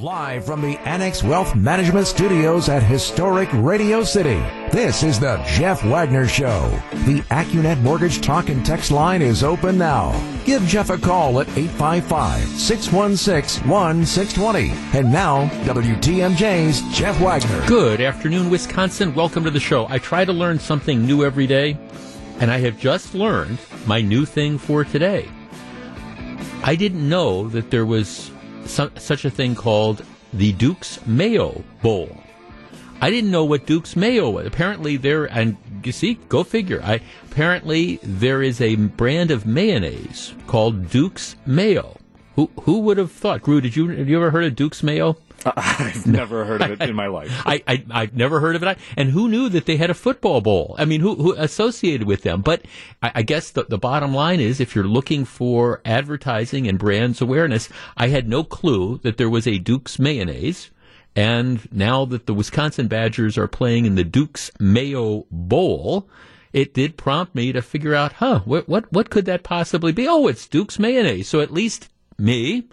Live from the Annex Wealth Management Studios at historic Radio City, this is the Jeff Wagner Show. The Accunet Mortgage Talk and Text line is open now. Give Jeff a call at 855-616-1620. And now, WTMJ's Jeff Wagner. Good afternoon, Wisconsin. Welcome to the show. I try to learn something new every day, and I have just learned my new thing for today. I didn't know that there was su- such a thing called the Duke's Mayo Bowl. I didn't know what Duke's Mayo was. Apparently there, and you see, go figure. I apparently there is a brand of mayonnaise called Duke's Mayo. Who who would have thought? Gru, did you have you ever heard of Duke's Mayo? I've never heard of it in my life. I, I I've never heard of it. And who knew that they had a football bowl? I mean, who who associated with them? But I, I guess the the bottom line is, if you're looking for advertising and brands awareness, I had no clue that there was a Duke's mayonnaise. And now that the Wisconsin Badgers are playing in the Duke's Mayo Bowl, it did prompt me to figure out, huh, what what what could that possibly be? Oh, it's Duke's mayonnaise. So at least me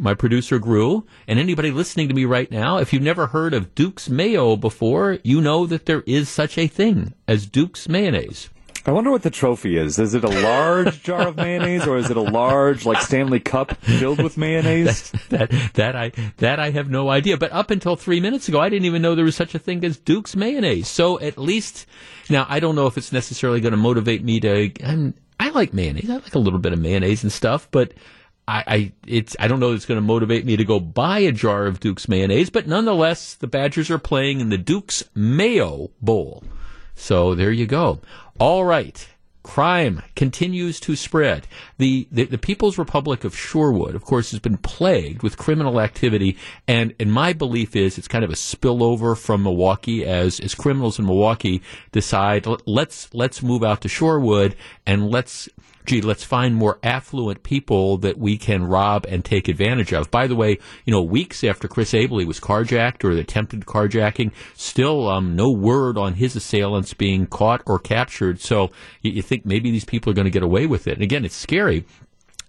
my producer Gru, and anybody listening to me right now, if you've never heard of Duke's Mayo before, you know that there is such a thing as Duke's mayonnaise. I wonder what the trophy is. Is it a large jar of mayonnaise, or is it a large, like Stanley Cup, filled with mayonnaise? that that I that I have no idea. But up until three minutes ago, I didn't even know there was such a thing as Duke's mayonnaise. So at least now, I don't know if it's necessarily going to motivate me to. I'm, I like mayonnaise. I like a little bit of mayonnaise and stuff, but I, I it's I don't know it's going to motivate me to go buy a jar of Duke's mayonnaise, but nonetheless, the Badgers are playing in the Duke's Mayo Bowl. So there you go. All right. Crime continues to spread. The, the, the People's Republic of Shorewood, of course, has been plagued with criminal activity, and and my belief is it's kind of a spillover from Milwaukee as as criminals in Milwaukee decide let's let's move out to Shorewood and let's gee, let's find more affluent people that we can rob and take advantage of. By the way, you know, weeks after Chris Abele was carjacked or attempted carjacking, still um, no word on his assailants being caught or captured. So you, you think maybe these people are going to get away with it. And again, it's scary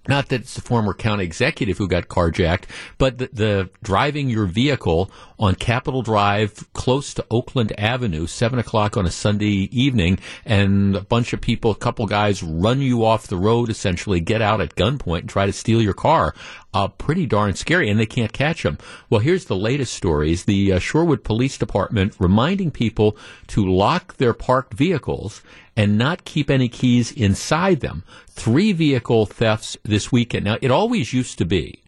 not that it's the former county executive who got carjacked, but the, the, driving your vehicle on Capitol Drive close to Oakland Avenue, seven o'clock on a Sunday evening, and a bunch of people, a couple guys run you off the road, essentially get out at gunpoint and try to steal your car. Uh, pretty darn scary, and they can't catch them. Well, here's the latest stories. The uh, Shorewood Police Department reminding people to lock their parked vehicles and not keep any keys inside them. Three vehicle thefts this weekend. Now, it always used to be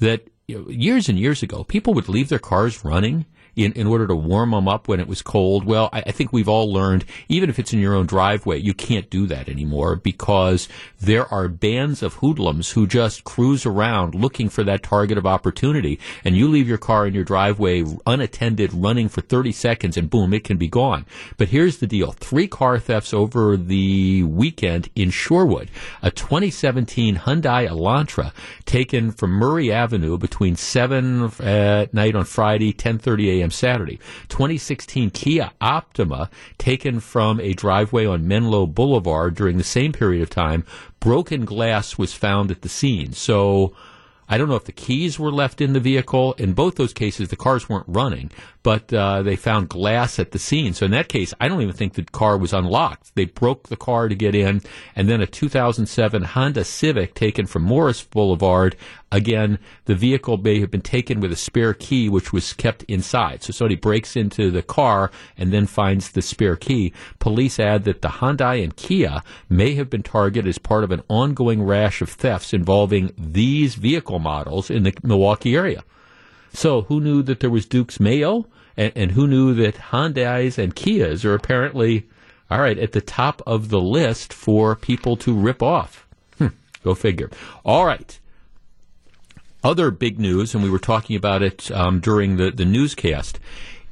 that you know, years and years ago, people would leave their cars running in, in order to warm them up when it was cold. Well, I, I think we've all learned, even if it's in your own driveway, you can't do that anymore because there are bands of hoodlums who just cruise around looking for that target of opportunity. And you leave your car in your driveway unattended, running for 30 seconds, and boom, it can be gone. But here's the deal three car thefts over the weekend in Shorewood. A 2017 Hyundai Elantra taken from Murray Avenue between 7 at night on Friday, 10:30 a.m. Saturday. 2016 Kia Optima taken from a driveway on Menlo Boulevard during the same period of time. Broken glass was found at the scene. So I don't know if the keys were left in the vehicle. In both those cases, the cars weren't running, but uh, they found glass at the scene. So in that case, I don't even think the car was unlocked. They broke the car to get in, and then a 2007 Honda Civic taken from Morris Boulevard. Again, the vehicle may have been taken with a spare key, which was kept inside. So somebody breaks into the car and then finds the spare key. Police add that the Hyundai and Kia may have been targeted as part of an ongoing rash of thefts involving these models in the Milwaukee area. So who knew that there was Duke's Mayo? And, and who knew that Hyundais and Kias are apparently, all right, at the top of the list for people to rip off? Hmm, go figure. All right. Other big news, and we were talking about it um, during the, the newscast.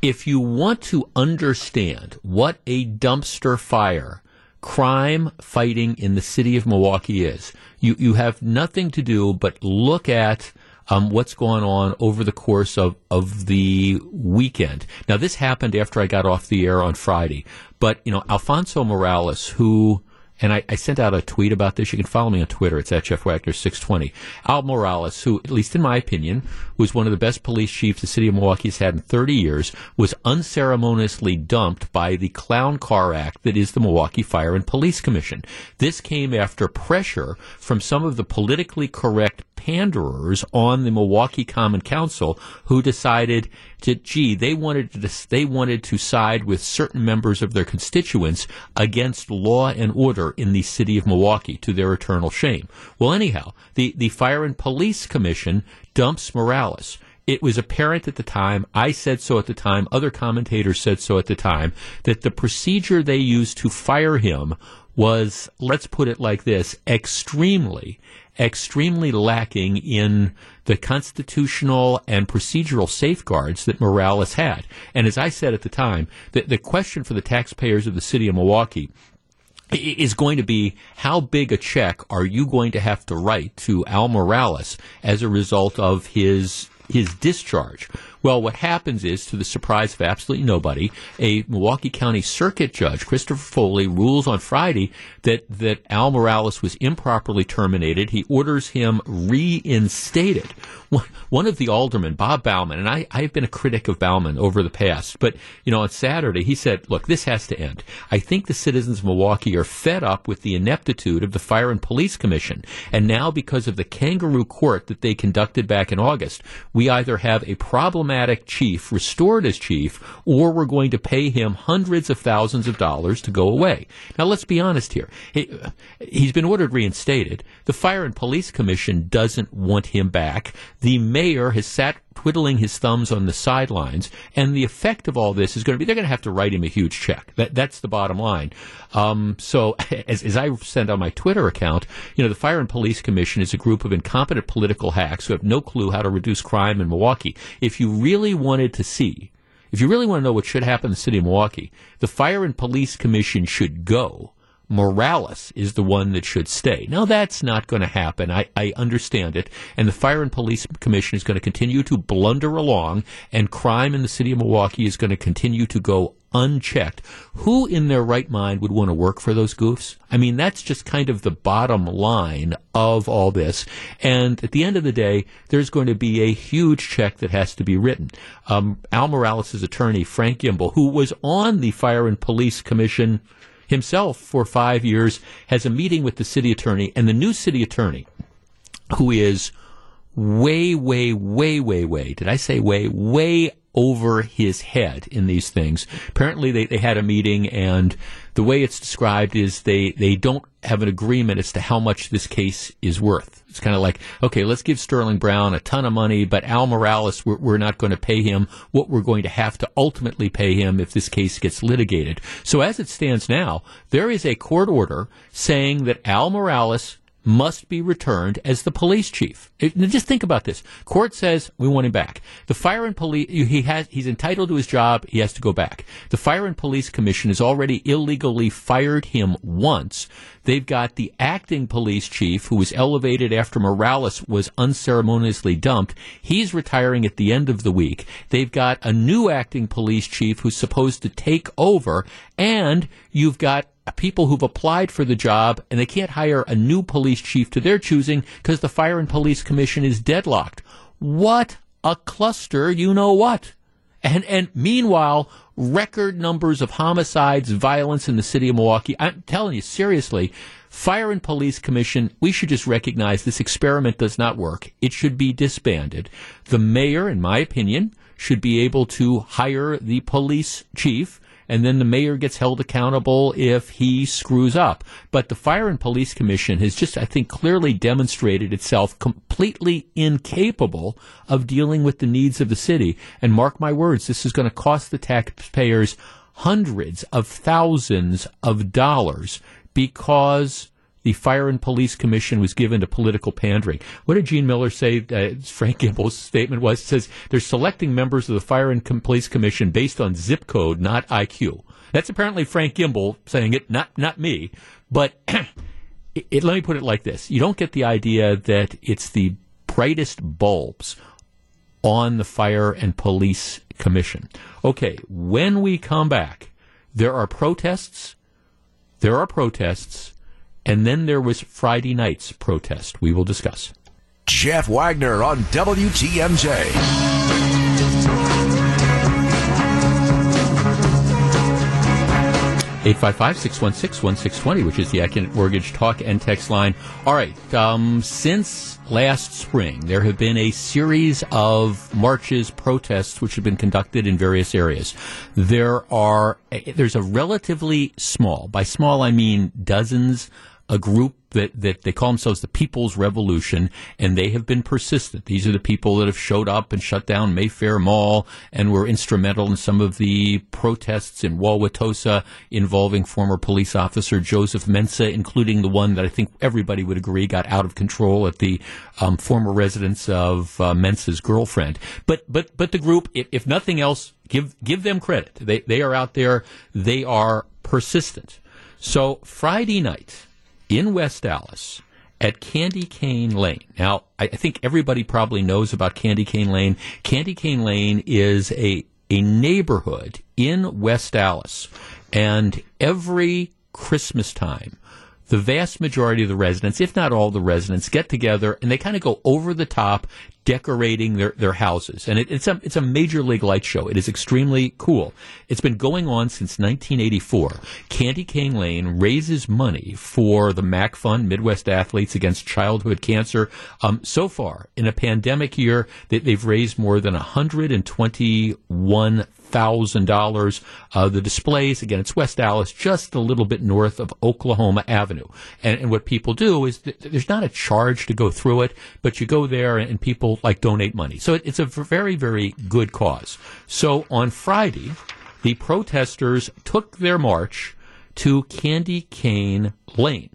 If you want to understand what a dumpster fire crime fighting in the city of Milwaukee is, you, you have nothing to do but look at um, what's going on over the course of, of the weekend. Now, this happened after I got off the air on Friday, but, you know, Alfonso Morales, who and I, I, sent out a tweet about this. You can follow me on Twitter. It's at Jeff Wagner 620. Al Morales, who, at least in my opinion, was one of the best police chiefs the city of Milwaukee has had in 30 years, was unceremoniously dumped by the clown car act that is the Milwaukee Fire and Police Commission. This came after pressure from some of the politically correct panderers on the Milwaukee Common Council who decided that, gee, they wanted to, they wanted to side with certain members of their constituents against law and order in the city of Milwaukee to their eternal shame. Well, anyhow, the, the Fire and Police Commission dumps Morales. It was apparent at the time, I said so at the time, other commentators said so at the time, that the procedure they used to fire him was, let's put it like this, extremely, extremely lacking in the constitutional and procedural safeguards that Morales had. And as I said at the time, the, the question for the taxpayers of the city of Milwaukee is going to be how big a check are you going to have to write to Al Morales as a result of his his discharge. Well, what happens is, to the surprise of absolutely nobody, a Milwaukee County Circuit Judge, Christopher Foley, rules on Friday that, that Al Morales was improperly terminated. He orders him reinstated. One of the aldermen, Bob Bauman, and I, I've been a critic of Bauman over the past, but, you know, on Saturday, he said, look, this has to end. I think the citizens of Milwaukee are fed up with the ineptitude of the Fire and Police Commission. And now, because of the kangaroo court that they conducted back in August, we either have a problematic chief restored as chief, or we're going to pay him hundreds of thousands of dollars to go away. Now, let's be honest here. He, has been ordered reinstated. The Fire and Police Commission doesn't want him back. The mayor has sat twiddling his thumbs on the sidelines, and the effect of all this is going to be they're going to have to write him a huge check. That, that's the bottom line. Um, so, as, as I sent on my Twitter account, you know, the Fire and Police Commission is a group of incompetent political hacks who have no clue how to reduce crime in Milwaukee. If you really wanted to see if you really want to know what should happen in the city of Milwaukee, the Fire and Police Commission should go Morales is the one that should stay. Now, that's not going to happen. I, I understand it. And the Fire and Police Commission is going to continue to blunder along, and crime in the city of Milwaukee is going to continue to go unchecked. Who in their right mind would want to work for those goofs? I mean, that's just kind of the bottom line of all this. And at the end of the day, there's going to be a huge check that has to be written. Um, Al Morales' attorney, Frank Gimbel, who was on the Fire and Police Commission himself for five years has a meeting with the city attorney, and the new city attorney, who is way, way, way, way, way, did I say way, way over his head in these things. Apparently, they, they had a meeting, and the way it's described is they, they don't have an agreement as to how much this case is worth. It's kind of like, okay, let's give Sterling Brown a ton of money, but Al Morales, we're, we're not going to pay him what we're going to have to ultimately pay him if this case gets litigated. So as it stands now, there is a court order saying that Al Morales must be returned as the police chief. It, just think about this. Court says we want him back. The fire and police he has he's entitled to his job. He has to go back. The fire and police commission has already illegally fired him once. They've got the acting police chief who was elevated after Morales was unceremoniously dumped. He's retiring at the end of the week. They've got a new acting police chief who's supposed to take over and you've got people who've applied for the job and they can't hire a new police chief to their choosing because the Fire and Police Commission is deadlocked. What a cluster, you know what? And, and meanwhile, record numbers of homicides, violence in the city of Milwaukee. I'm telling you, seriously, Fire and Police Commission, we should just recognize this experiment does not work. It should be disbanded. The mayor, in my opinion, should be able to hire the police chief and then the mayor gets held accountable if he screws up. But the Fire and Police Commission has just, I think, clearly demonstrated itself completely incapable of dealing with the needs of the city. And mark my words, this is going to cost the taxpayers hundreds of thousands of dollars because the Fire and Police Commission was given to political pandering. What did Gene Miller say? Uh, Frank Gimbel's statement was says they're selecting members of the Fire and Police Commission based on zip code, not IQ. That's apparently Frank Gimbel saying it, not not me. But it, it, let me put it like this: you don't get the idea that it's the brightest bulbs on the Fire and Police Commission. Okay, when we come back, there are protests. There are protests And then there was Friday night's protest. We will discuss. Jeff Wagner on WTMJ. 855-616-1620, which is the Accunet Mortgage talk and text line. All right. Um, since last spring, there have been a series of marches, protests, which have been conducted in various areas. There are, there's a relatively small, by small I mean dozens, a group that, that they call themselves the People's Revolution, and they have been persistent. These are the people that have showed up and shut down Mayfair Mall and were instrumental in some of the protests in Wauwatosa involving former police officer Joseph Mensah, including the one that I think everybody would agree got out of control at the um, former residence of uh, Mensah's girlfriend. But but but the group, if, if nothing else, give give them credit. They they are out there. They are persistent. So Friday night in West Allis at Candy Cane Lane. Now, I think everybody probably knows about Candy Cane Lane. Candy Cane Lane is a, a neighborhood in West Allis, and every Christmas time, the vast majority of the residents, if not all the residents, get together and they kind of go over the top decorating their, their houses. And it, it's a it's a major league light show. It is extremely cool. It's been going on since 1984. Candy Cane Lane raises money for the MAC Fund, Midwest Athletes Against Childhood Cancer. Um, so far, in a pandemic year, they, they've raised more than 121 thousand dollars. Uh, the displays again, it's West Allis, just a little bit north of Oklahoma Avenue. And, and what people do is th- there's not a charge to go through it, but you go there and people like donate money. So it, it's a very very good cause. So on Friday, the protesters took their march to Candy Cane Lane.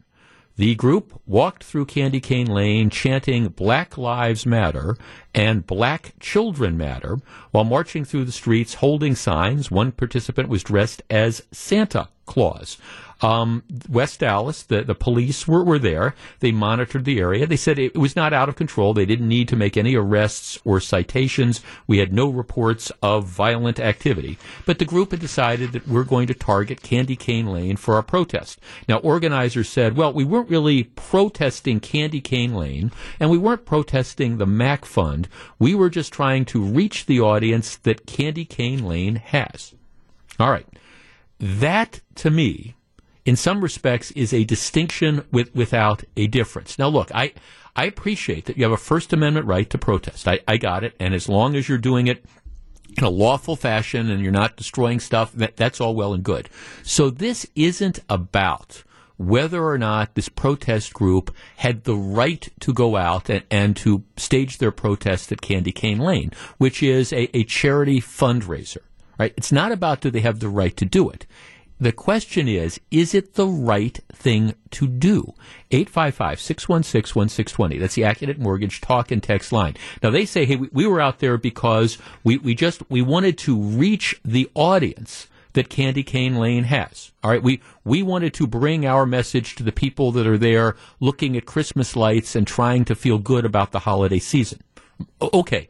The group walked through Candy Cane Lane chanting Black Lives Matter and Black Children Matter while marching through the streets holding signs. One participant was dressed as Santa Claus. Um, West Allis, the, the police were, were there. They monitored the area. They said it was not out of control. They didn't need to make any arrests or citations. We had no reports of violent activity. But the group had decided that we're going to target Candy Cane Lane for our protest. Now, organizers said, well, we weren't really protesting Candy Cane Lane, and we weren't protesting the MAC Fund. We were just trying to reach the audience that Candy Cane Lane has. All right. That, to me, in some respects, is a distinction with, without a difference. Now, look, I, I appreciate that you have a First Amendment right to protest. I, I got it. And as long as you're doing it in a lawful fashion and you're not destroying stuff, that, that's all well and good. So this isn't about whether or not this protest group had the right to go out and, and to stage their protest at Candy Cane Lane, which is a, a charity fundraiser. Right? It's not about do they have the right to do it. The question is, is it the right thing to do? 855-616-1620. That's the Accunet Mortgage talk and text line. Now they say, hey, we, we were out there because we, we just, we wanted to reach the audience that Candy Cane Lane has. All right, we we wanted to bring our message to the people that are there looking at Christmas lights and trying to feel good about the holiday season. Okay.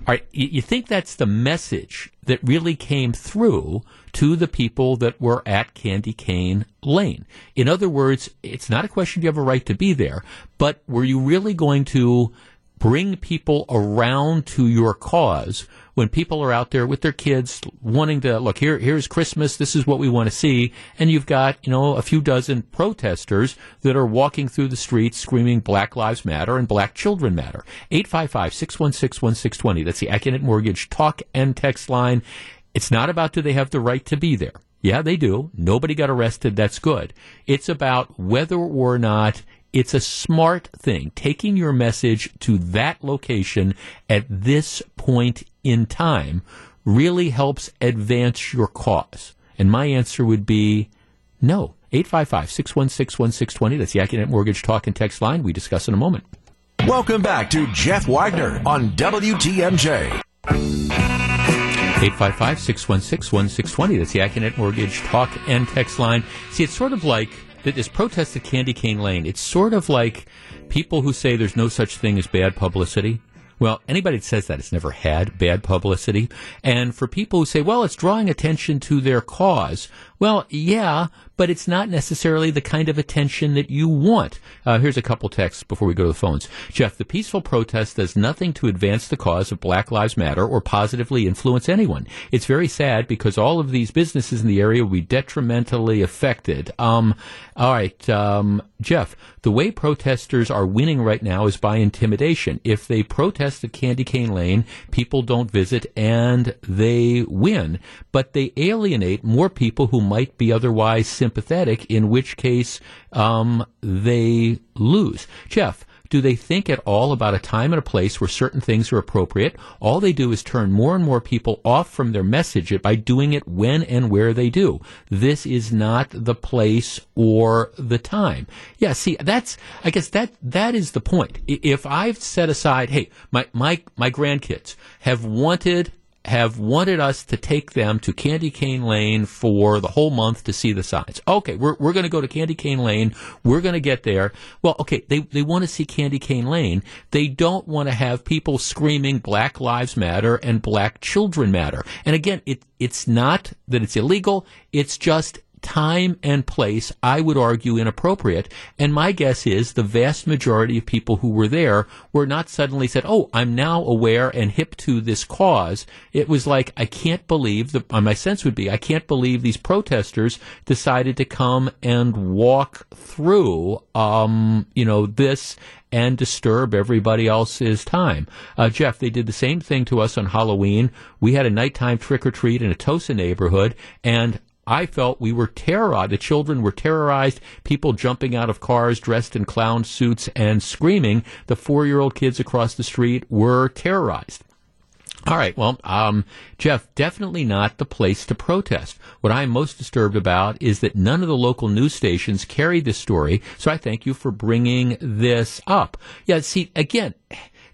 All right, you think that's the message that really came through to the people that were at Candy Cane Lane. In other words, it's not a question you have a right to be there, but were you really going to bring people around to your cause when people are out there with their kids wanting to look here here's christmas this is what we want to see. And you've got you know a few dozen protesters that are walking through the streets screaming black lives matter and black children matter. 855-616-1620 that's the Accunet Mortgage talk and text line. It's not about do they have the right to be there. Yeah they do. Nobody got arrested. That's good. It's about whether or not it's a smart thing. Taking your message to that location at this point in time really helps advance your cause. And my answer would be no. 855 616 1620. That's the Accunet Mortgage Talk and Text line. We discuss in a moment. Welcome back to Jeff Wagner on WTMJ. 855 616 1620. That's the Accunet Mortgage Talk and Text line. See, it's sort of like this protest at Candy Cane Lane, it's sort of like people who say there's no such thing as bad publicity. Well, anybody that says that has never had bad publicity. And for people who say, well, it's drawing attention to their cause. Well, yeah, but it's not necessarily the kind of attention that you want. Uh, here's a couple texts before we go to the phones. Jeff, the peaceful protest does nothing to advance the cause of Black Lives Matter or positively influence anyone. It's very sad because all of these businesses in the area will be detrimentally affected. Um, all right, um, Jeff, the way protesters are winning right now is by intimidation. If they protest at Candy Cane Lane, people don't visit and they win, but they alienate more people who might be otherwise sympathetic, in which case um, they lose. Jeff, do they think at all about a time and a place where certain things are appropriate? All they do is turn more and more people off from their message by doing it when and where they do. This is not the place or the time. Yeah, see, that's, I guess that, that is the point. If I've set aside, hey, my, my, my grandkids have wanted have wanted us to take them to Candy Cane Lane for the whole month to see the signs. Okay, we're, we're going to go to Candy Cane Lane. We're going to get there. Well, okay, they, they want to see Candy Cane Lane. They don't want to have people screaming Black Lives Matter and Black Children Matter. And again, it, it's not that it's illegal. It's just time and place, I would argue, inappropriate. And my guess is the vast majority of people who were there were not suddenly said, Oh, I'm now aware and hip to this cause. It was like, I can't believe, the, my sense would be, I can't believe these protesters decided to come and walk through, um, you know, this and disturb everybody else's time. Uh, Jeff, they did the same thing to us on Halloween. We had a nighttime trick or treat in a Tosa neighborhood, and I felt we were terrorized. The children were terrorized. People jumping out of cars dressed in clown suits and screaming. The four year old kids across the street were terrorized. All right. Well, um, Jeff, definitely not the place to protest. What I'm most disturbed about is that none of the local news stations carried this story. So I thank you for bringing this up. Yeah. See, again,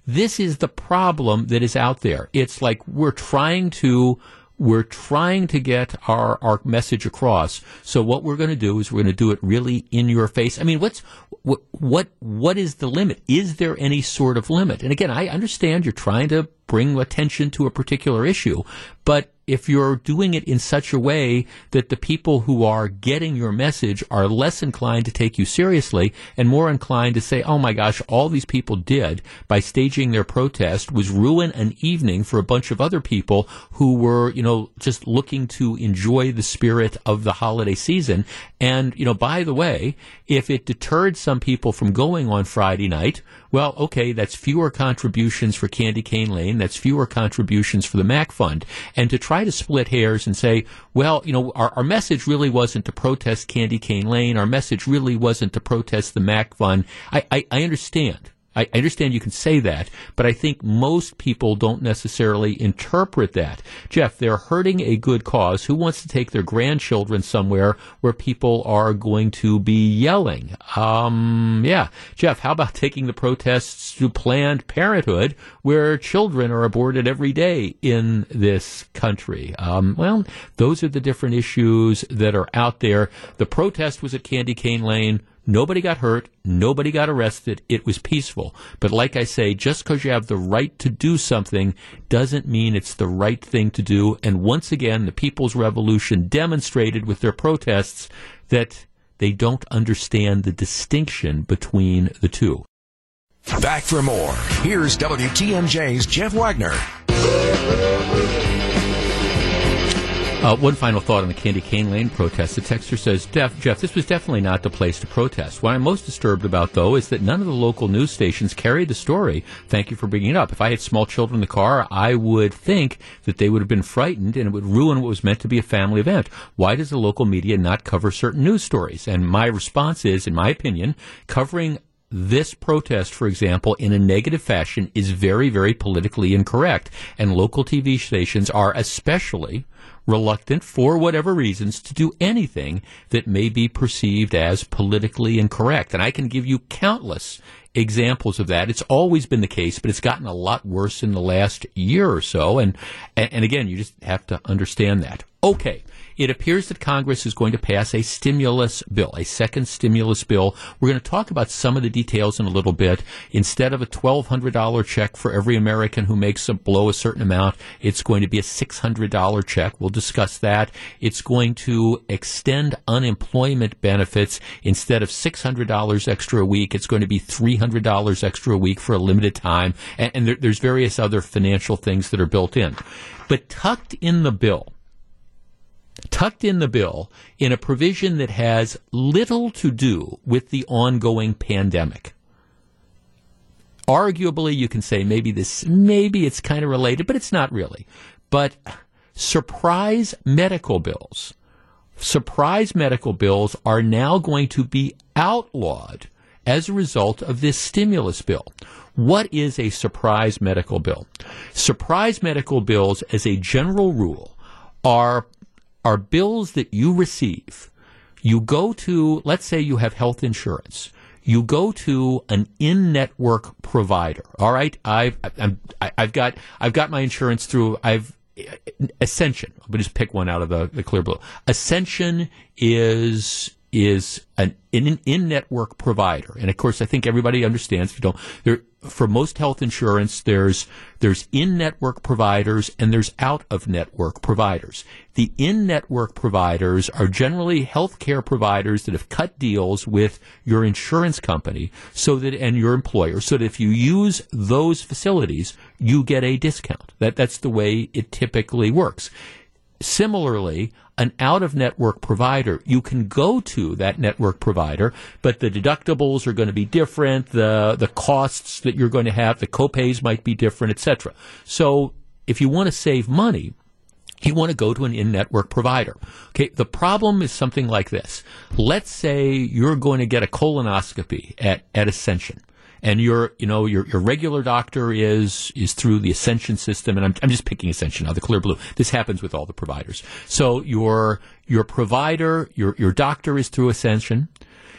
this is the problem that is out there. It's like we're trying to we're trying to get our, our message across. So what we're going to do is we're going to do it really in your face. I mean, what's, what, what, what is the limit? Is there any sort of limit? And again, I understand you're trying to bring attention to a particular issue, but if you're doing it in such a way that the people who are getting your message are less inclined to take you seriously and more inclined to say, oh my gosh, all these people did by staging their protest was ruin an evening for a bunch of other people who were, you know, just looking to enjoy the spirit of the holiday season. And, you know, by the way, if it deterred some people from going on Friday night, well, okay, that's fewer contributions for Candy Cane Lane. That's fewer contributions for the MAC Fund. And to try to split hairs and say, well, you know, our, our message really wasn't to protest Candy Cane Lane. Our message really wasn't to protest the MAC Fund. I, I, I understand. I, understand you can say that, but I think most people don't necessarily interpret that. Jeff, they're hurting a good cause. Who wants to take their grandchildren somewhere where people are going to be yelling? Um, yeah. Jeff, how about taking the protests to Planned Parenthood where children are aborted every day in this country? Um, well, those are the different issues that are out there. The protest was at Candy Cane Lane. Nobody got hurt. Nobody got arrested. It was peaceful. But like I say, just because you have the right to do something doesn't mean it's the right thing to do. And once again, the People's Revolution demonstrated with their protests that they don't understand the distinction between the two. Back for more. Here's WTMJ's Jeff Wagner. Uh, one final thought on the Candy Cane Lane protest. The texter says, Jeff, Jeff, this was definitely not the place to protest. What I'm most disturbed about, though, is that none of the local news stations carried the story. Thank you for bringing it up. If I had small children in the car, I would think that they would have been frightened and it would ruin what was meant to be a family event. Why does the local media not cover certain news stories? And my response is, in my opinion, covering this protest, for example, in a negative fashion is very, very politically incorrect. And local TV stations are especially reluctant, for whatever reasons, to do anything that may be perceived as politically incorrect. And I can give you countless examples of that. It's always been the case, but it's gotten a lot worse in the last year or so. And, and, again, you just have to understand that. Okay. It appears that Congress is going to pass a stimulus bill, a second stimulus bill. We're going to talk about some of the details in a little bit. Instead of a $1,200 check for every American who makes a below a certain amount, it's going to be a $600 check. We'll discuss that. It's going to extend unemployment benefits. Instead of $600 extra a week, it's going to be $300 extra a week for a limited time. And, and there, there's various other financial things that are built in. But tucked in the bill, tucked in the bill in a provision that has little to do with the ongoing pandemic. Arguably, you can say maybe this, maybe it's kind of related, but it's not really. But surprise medical bills, surprise medical bills are now going to be outlawed as a result of this stimulus bill. What is a surprise medical bill? Surprise medical bills, as a general rule, are are bills that you receive. You go to, let's say you have health insurance. You go to an in-network provider. All right, I've I'm, I've got I've got my insurance through I've Ascension. I'll just pick one out of the, the clear blue. Ascension is is an in network provider, and of course, I think everybody understands. If you don't, there for most health insurance, there's there's in network providers and there's out of network providers. The in network providers are generally healthcare providers that have cut deals with your insurance company, so that and your employer, so that if you use those facilities, you get a discount. That that's the way it typically works. Similarly, an out of network provider, you can go to that network provider, but the deductibles are going to be different, the the costs that you're going to have, the copays might be different, etc. So if you want to save money, you want to go to an in-network provider. Okay, the problem is something like this. Let's say you're going to get a colonoscopy at, at Ascension and your you know your your regular doctor is is through the Ascension system, and I'm I'm just picking Ascension now, the Clear Blue. This happens with all the providers. So your your provider, your your doctor is through Ascension.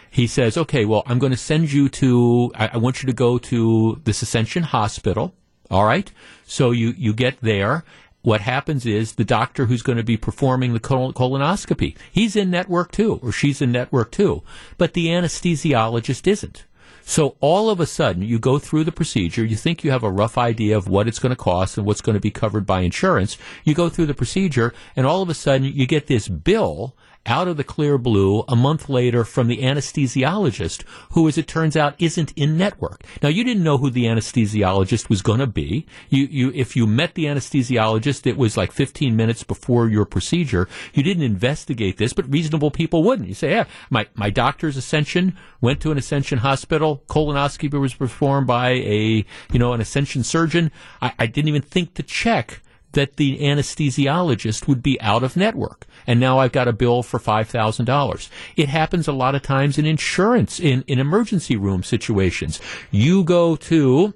He says, okay, well, I'm going to send you to. I, I want you to go to this Ascension hospital. All right. So you you get there what happens is the doctor who's going to be performing the colon- colonoscopy, he's in network too, or she's in network too, but the anesthesiologist isn't. So all of a sudden, you go through the procedure, you think you have a rough idea of what it's going to cost and what's going to be covered by insurance. You go through the procedure, and all of a sudden, you get this bill out of the clear blue a month later from the anesthesiologist, who, as it turns out, isn't in network. Now, you didn't know who the anesthesiologist was going to be. You, you, if you met the anesthesiologist, it was like 15 minutes before your procedure. You didn't investigate this, but reasonable people wouldn't. You say, yeah, my, my doctor's Ascension went to an Ascension hospital. Colonoscopy was performed by a, you know, an Ascension surgeon. I, I didn't even think to check that the anesthesiologist would be out of network. And now I've got a bill for $5,000. It happens a lot of times in insurance, in, in emergency room situations. You go to,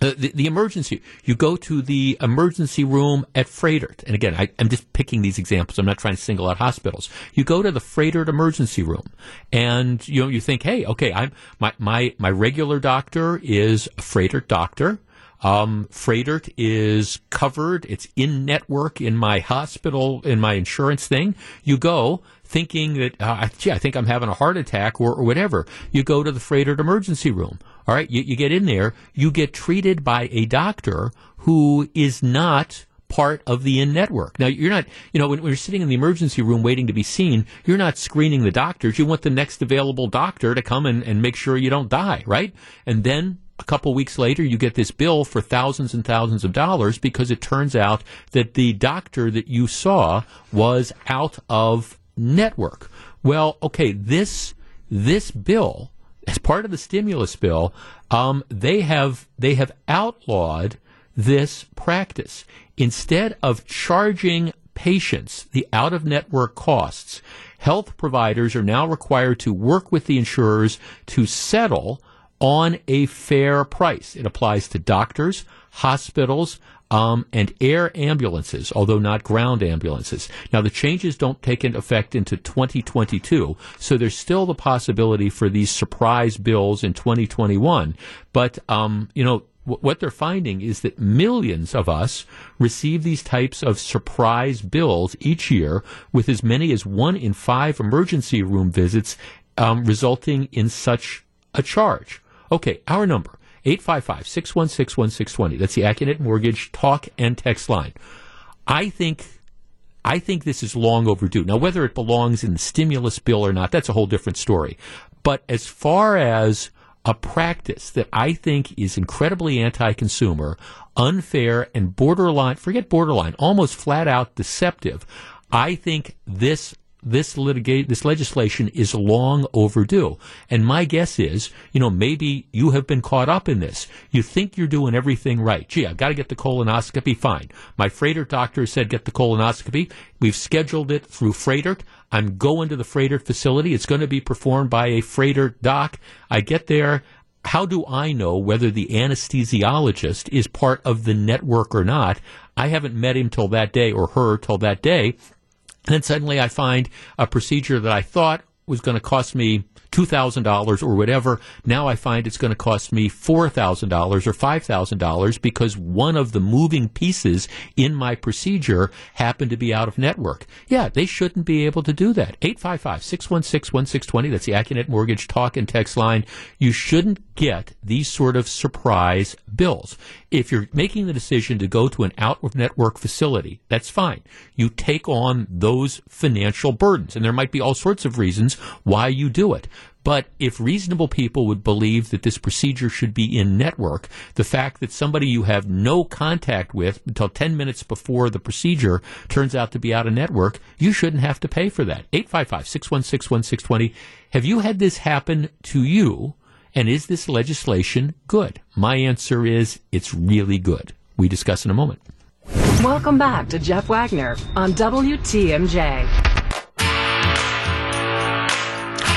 uh, the, the, emergency, you go to the emergency room at Froedtert. And again, I, am just picking these examples. I'm not trying to single out hospitals. You go to the Froedtert emergency room and you know, you think, hey, okay, I'm, my, my, my regular doctor is a Froedtert doctor. Um, Froedtert is covered. It's in network in my hospital, in my insurance thing. You go thinking that, uh, gee, I think I'm having a heart attack or, or whatever. You go to the Froedtert emergency room. All right. You, you get in there. You get treated by a doctor who is not part of the in network. Now, you're not, you know, when, when, you're sitting in the emergency room waiting to be seen, you're not screening the doctors. You want the next available doctor to come and, and make sure you don't die, right? And then a couple weeks later, you get this bill for thousands and thousands of dollars because it turns out that the doctor that you saw was out of network. Well, okay, this this bill, as part of the stimulus bill, um, they have they have outlawed this practice. Instead of charging patients the out of network costs, health providers are now required to work with the insurers to settle on a fair price. It applies to doctors, hospitals, um, and air ambulances, although not ground ambulances. Now, the changes don't take into effect into 2022, so there's still the possibility for these surprise bills in 2021. But, um, you know, what they're finding is that millions of us receive these types of surprise bills each year, with as many as one in five emergency room visits um, resulting in such a charge. Okay, our number 855 616 1620. That's the Accunet Mortgage talk and text line. I think I think this is long overdue. Now, whether it belongs in the stimulus bill or not, that's a whole different story. But as far as a practice that I think is incredibly anti consumer, unfair, and borderline, forget borderline, almost flat out deceptive, I think this this litigate this legislation is long overdue. And my guess is, you know, maybe you have been caught up in this. You think you're doing everything right. Gee, I've got to get the colonoscopy. Fine. My Froedtert doctor said get the colonoscopy. We've scheduled it through Froedtert. I'm going to the Froedtert facility. It's going to be performed by a Froedtert doc. I get there. How do I know whether the anesthesiologist is part of the network or not? I haven't met him till that day or her till that day. And then suddenly I find a procedure that I thought was going to cost me $2,000 or whatever. Now I find it's going to cost me $4,000 or $5,000 because one of the moving pieces in my procedure happened to be out of network. Yeah, they shouldn't be able to do that. 855-616-1620. That's the Accunet Mortgage talk and text line. You shouldn't get these sort of surprise bills. If you're making the decision to go to an out of network facility, that's fine. You take on those financial burdens and there might be all sorts of reasons why you do it. But if reasonable people would believe that this procedure should be in network, the fact that somebody you have no contact with until 10 minutes before the procedure turns out to be out of network, you shouldn't have to pay for that. 855 616 1620. Have you had this happen to you? And is this legislation good? My answer is it's really good. We discuss in a moment. Welcome back to Jeff Wagner on WTMJ.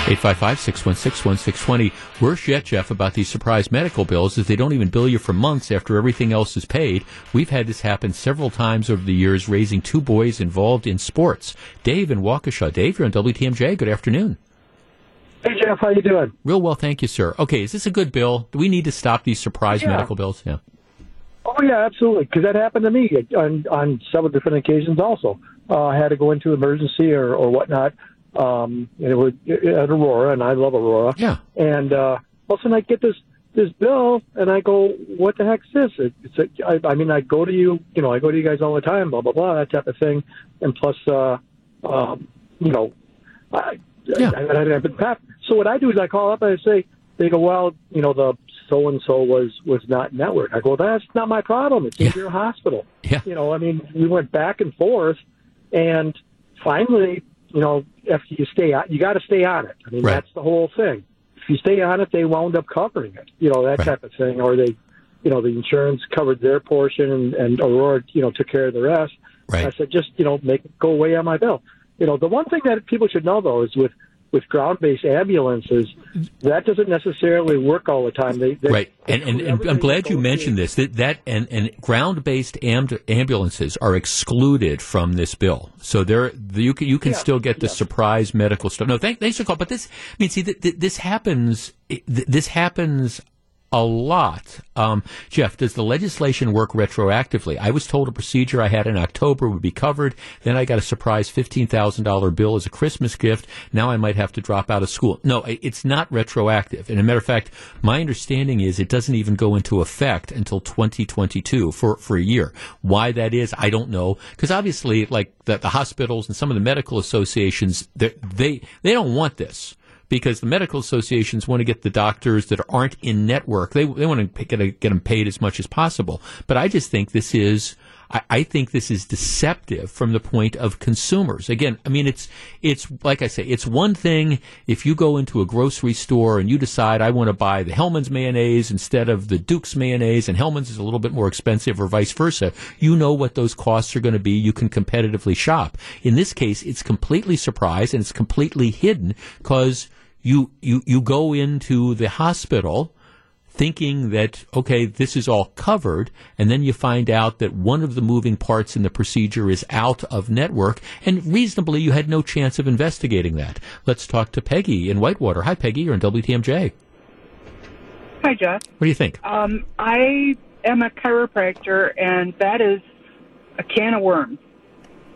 855-616-1620. Worse yet, Jeff, about these surprise medical bills is they don't even bill you for months after everything else is paid. We've had this happen several times over the years, raising two boys involved in sports. Dave in Waukesha. Dave, you're on WTMJ. Good afternoon. Hey Jeff, how you doing? Real well, thank you, sir. Okay, is this a good bill? Do we need to stop these surprise yeah. medical bills? Yeah. Oh yeah, absolutely. Because that happened to me on on several different occasions. Also, uh, I had to go into emergency or or whatnot um, and it was at Aurora, and I love Aurora. Yeah. And uh, all of a sudden, I get this this bill, and I go, "What the heck's this?" It, it's a, I, I mean, I go to you, you know, I go to you guys all the time, blah blah blah, that type of thing, and plus, uh, um, you know, I, yeah. I, I, I, I, so what I do is I call up and I say, they go, well, you know, the so and so was was not network. I go, that's not my problem. It's yeah. your hospital. Yeah. You know, I mean, we went back and forth, and finally, you know, if you stay on, you got to stay on it. I mean, right. that's the whole thing. If you stay on it, they wound up covering it. You know, that right. type of thing, or they, you know, the insurance covered their portion, and, and Aurora, you know, took care of the rest. Right. I said, just you know, make it go away on my bill. You know, the one thing that people should know though is with with ground-based ambulances, that doesn't necessarily work all the time. They, they right, and, and, and I'm glad you mentioned this. That, that and, and ground-based amb- ambulances are excluded from this bill, so there you can you can yeah, still get the yeah. surprise medical stuff. No, thank, thanks for calling. But this, I mean, see, th- th- this happens. This happens a lot. Um, Jeff, does the legislation work retroactively? I was told a procedure I had in October would be covered. Then I got a surprise $15,000 bill as a Christmas gift. Now I might have to drop out of school. No, it's not retroactive. And a matter of fact, my understanding is it doesn't even go into effect until 2022 for, for a year. Why that is, I don't know. Because obviously, like the, the hospitals and some of the medical associations, they, they don't want this because the medical associations want to get the doctors that aren't in network. They they want to get, a, get them paid as much as possible. But I just think this is. I, I think this is deceptive from the point of consumers. Again, I mean, it's it's like I say, it's one thing if you go into a grocery store and you decide I want to buy the Hellmann's mayonnaise instead of the Duke's mayonnaise, and Hellmann's is a little bit more expensive, or vice versa. You know what those costs are going to be. You can competitively shop. In this case, it's completely surprise and it's completely hidden because you, you, you go into the hospital thinking that, okay, this is all covered, and then you find out that one of the moving parts in the procedure is out of network, and reasonably you had no chance of investigating that. Let's talk to Peggy in Whitewater. Hi, Peggy. You're in WTMJ. Hi, Jeff. What do you think? Um, I am a chiropractor, and that is a can of worms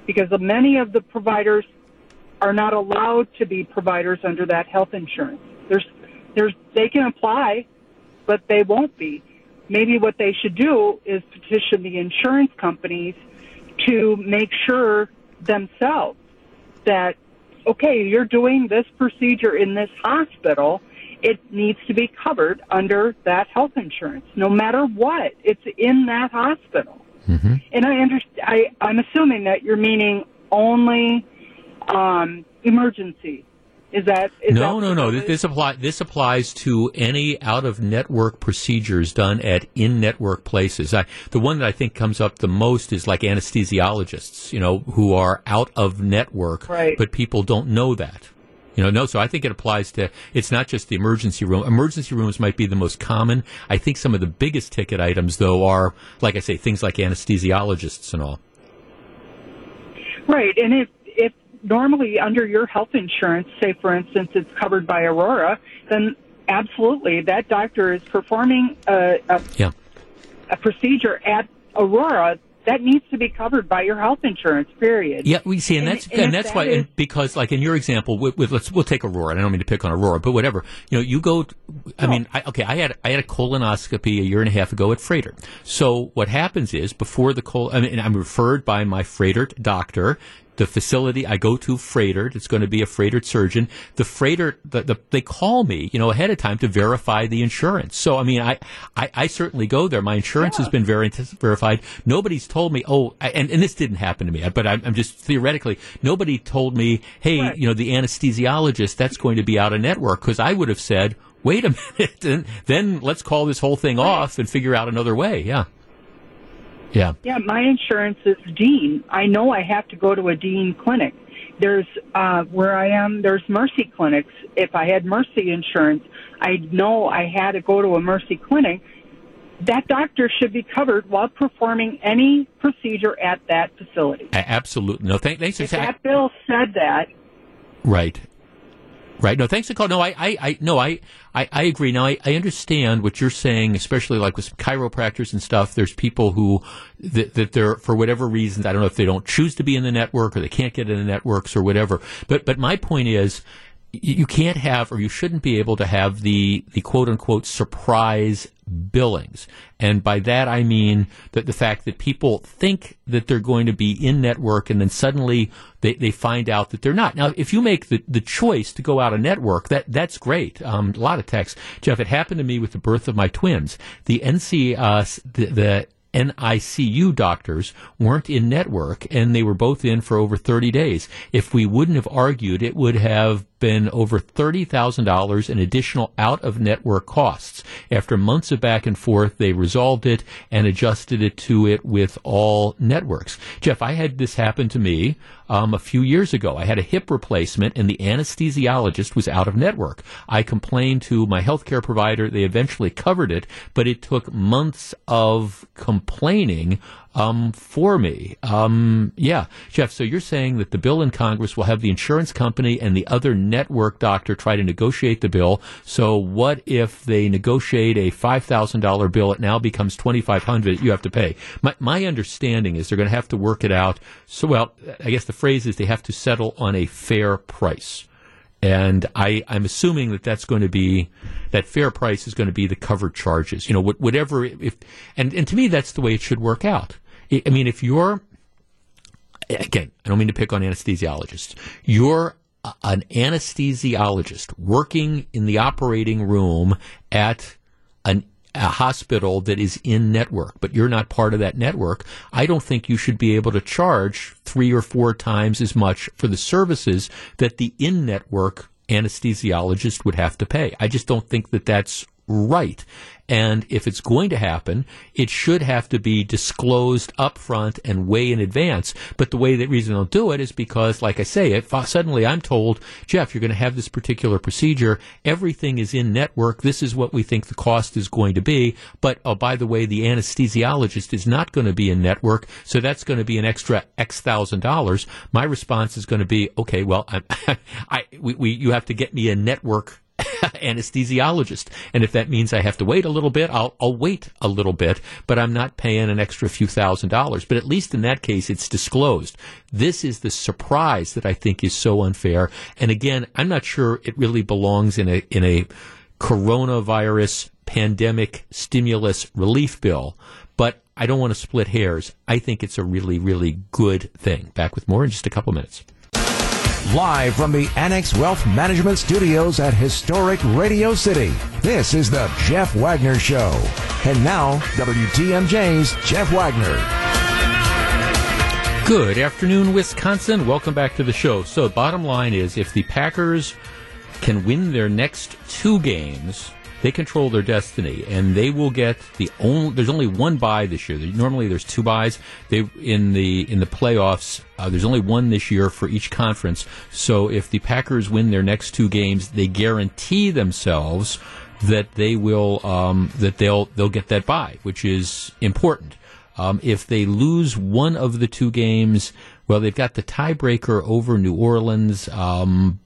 because many of the providers are not allowed to be providers under that health insurance. There's, there's, they can apply, but they won't be. Maybe what they should do is petition the insurance companies to make sure themselves that, okay, you're doing this procedure in this hospital. It needs to be covered under that health insurance, no matter what. It's in that hospital. Mm-hmm. And I understand. I, I'm assuming that you're meaning only um, emergency. Is that is no, that no, no. This, this apply this applies to any out of network procedures done at in network places. I, the one that I think comes up the most is like anesthesiologists, you know, who are out of network, Right. but people don't know that. You know, no. So I think it applies to. It's not just the emergency room. Emergency rooms might be the most common. I think some of the biggest ticket items, though, are like I say, things like anesthesiologists and all. Right, and if normally under your health insurance, say for instance it's covered by Aurora, then absolutely that doctor is performing a, a, Yeah. a procedure at Aurora that needs to be covered by your health insurance. Period. Yeah, we see, and, And- that's and and, that's that why is- and because like in your example with, with let's we'll take Aurora. I don't mean to pick on Aurora, but whatever. You know, you go. I mean, I, okay, I had I had a colonoscopy a year and a half ago at Froedtert. So what happens is before the col, I mean, I'm referred by my Froedtert doctor. The facility I go to, Froedtert, it's going to be a Froedtert surgeon. The Froedtert, the, the, they call me, you know, ahead of time to verify the insurance. So, I mean, I, I, I certainly go there. My insurance has been veri- verified. Nobody's told me, oh, I- and, and this didn't happen to me, but I'm, I'm just theoretically, nobody told me, hey, Right. you know, the anesthesiologist, that's going to be out of network, because I would have said, wait a minute, and then let's call this whole thing off and figure out another way. Yeah. Yeah. Yeah, my insurance is Dean. I know I have to go to a Dean clinic. There's uh, where I am. There's Mercy clinics. If I had Mercy insurance, I know I had to go to a Mercy clinic. That doctor should be covered while performing any procedure at that facility. Absolutely. No, thank, thanks If that bill said that, Right. Right. No, thanks for calling. No, I, I, I no, I, I, I agree. Now, I, I understand what you're saying, especially like with chiropractors and stuff. There's people who, that, that they're, for whatever reasons, I don't know if they don't choose to be in the network or they can't get in the networks or whatever. But, but my point is, you can't have or you shouldn't be able to have the, the quote unquote surprise billings. And by that I mean that the fact that people think that they're going to be in network and then suddenly they, they find out that they're not. Now, if you make the, the choice to go out of network, that, that's great. Um, a lot of text. Jeff, it happened to me with the birth of my twins. The NC, uh, the, the NICU doctors weren't in network and they were both in for over 30 days. If we wouldn't have argued, it would have been over $30,000 in additional out of network costs. After months of back and forth, they resolved it and adjusted it to it with all networks. Jeff, I had this happen to me um, a few years ago. I had a hip replacement and the anesthesiologist was out of network. I complained to my healthcare provider. They eventually covered it, but it took months of complaining um, for me. Um, yeah, Jeff. So you're saying that the bill in Congress will have the insurance company and the other network doctor try to negotiate the bill. So what if they negotiate a five thousand dollar bill? It now becomes twenty five hundred. You have to pay. My my understanding is they're going to have to work it out. So well, I guess the phrase is they have to settle on a fair price. And I, I'm assuming that that's going to be that fair price is going to be the covered charges. You know, whatever. If and and to me, that's the way it should work out. I mean, if you're again, I don't mean to pick on anesthesiologists. You're an anesthesiologist working in the operating room at an a hospital that is in network, but you're not part of that network, I don't think you should be able to charge three or four times as much for the services that the in network anesthesiologist would have to pay. I just don't think that that's right. And if it's going to happen, it should have to be disclosed upfront and way in advance. But the way that reason they'll do it is because, like I say, if suddenly I'm told, Jeff, you're going to have this particular procedure, everything is in network, this is what we think the cost is going to be. But oh, by the way, the anesthesiologist is not going to be in network, so that's going to be an extra X thousand dollars. My response is going to be, okay, well, I, I we, we, you have to get me a network anesthesiologist. And if that means I have to wait a little bit, I'll, I'll wait a little bit, but I'm not paying an extra few thousand dollars. But at least in that case, it's disclosed. This is the surprise that I think is so unfair. And again, I'm not sure it really belongs in a, in a coronavirus pandemic stimulus relief bill, but I don't want to split hairs. I think it's a really, really good thing. Back with more in just a couple minutes. Live from the Annex Wealth Management Studios at historic Radio City, this is the Jeff Wagner Show. And now, WTMJ's Jeff Wagner. Good afternoon, Wisconsin. Welcome back to the show. So, bottom line is if the Packers can win their next two games, they control their destiny, and they will get the only. There's only one buy this year. Normally, there's two buys. They in the in the playoffs. Uh, there's only one this year for each conference. So if the Packers win their next two games, they guarantee themselves that they will um, that they'll they'll get that buy, which is important. Um, if they lose one of the two games, well, they've got the tiebreaker over New Orleans. Um,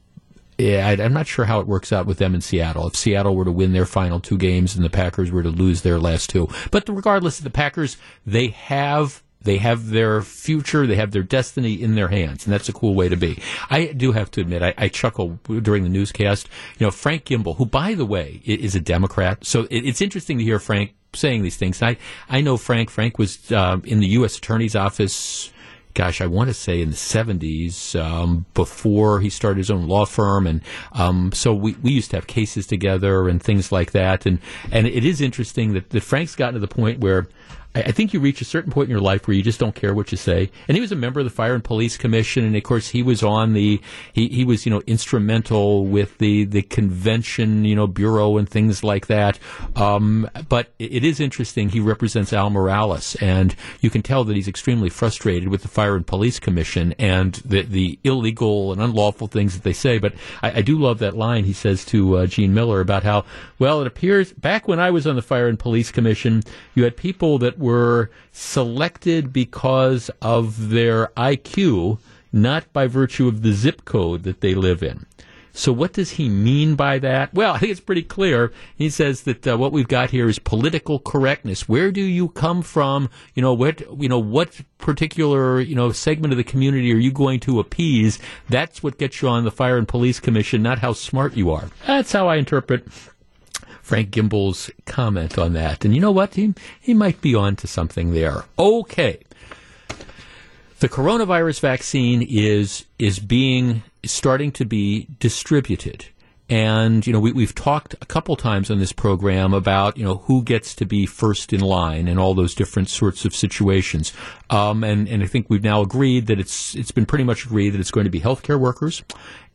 I, am not sure how it works out with them in Seattle. If Seattle were to win their final two games and the Packers were to lose their last two, but regardless, of the Packers they have they have their future, they have their destiny in their hands, and that's a cool way to be. I do have to admit, I, I chuckle during the newscast. You know, Frank Gimbel, who, by the way, is a Democrat, so it, it's interesting to hear Frank saying these things. I I know Frank. Frank was uh, in the U.S. Attorney's Office gosh, I want to say in the 70s, um, before he started his own law firm. And um, so we, we used to have cases together and things like that. And, and it is interesting that, that Frank's gotten to the point where I, I think you reach a certain point in your life where you just don't care what you say. And he was a member of the Fire and Police Commission, and of course he was on the he, he was you know instrumental with the the convention you know bureau and things like that. Um, but it is interesting. He represents Al Morales, and you can tell that he's extremely frustrated with the Fire and Police Commission and the the illegal and unlawful things that they say. But I, I do love that line he says to uh, Gene Miller about how well it appears back when I was on the Fire and Police Commission, you had people that were selected because of their IQ, not by virtue of the zip code that they live in. So, what does he mean by that? Well, I think it's pretty clear. He says that uh, what we've got here is political correctness. Where do you come from? You know, what you know, what particular you know segment of the community are you going to appease? That's what gets you on the Fire and Police Commission, not how smart you are. That's how I interpret Frank Gimbel's comment on that. And you know what? He, he might be on to something there. Okay. The coronavirus vaccine is is being starting to be distributed. And, you know, we, have talked a couple times on this program about, you know, who gets to be first in line and all those different sorts of situations. Um, and, and I think we've now agreed that it's, it's been pretty much agreed that it's going to be healthcare workers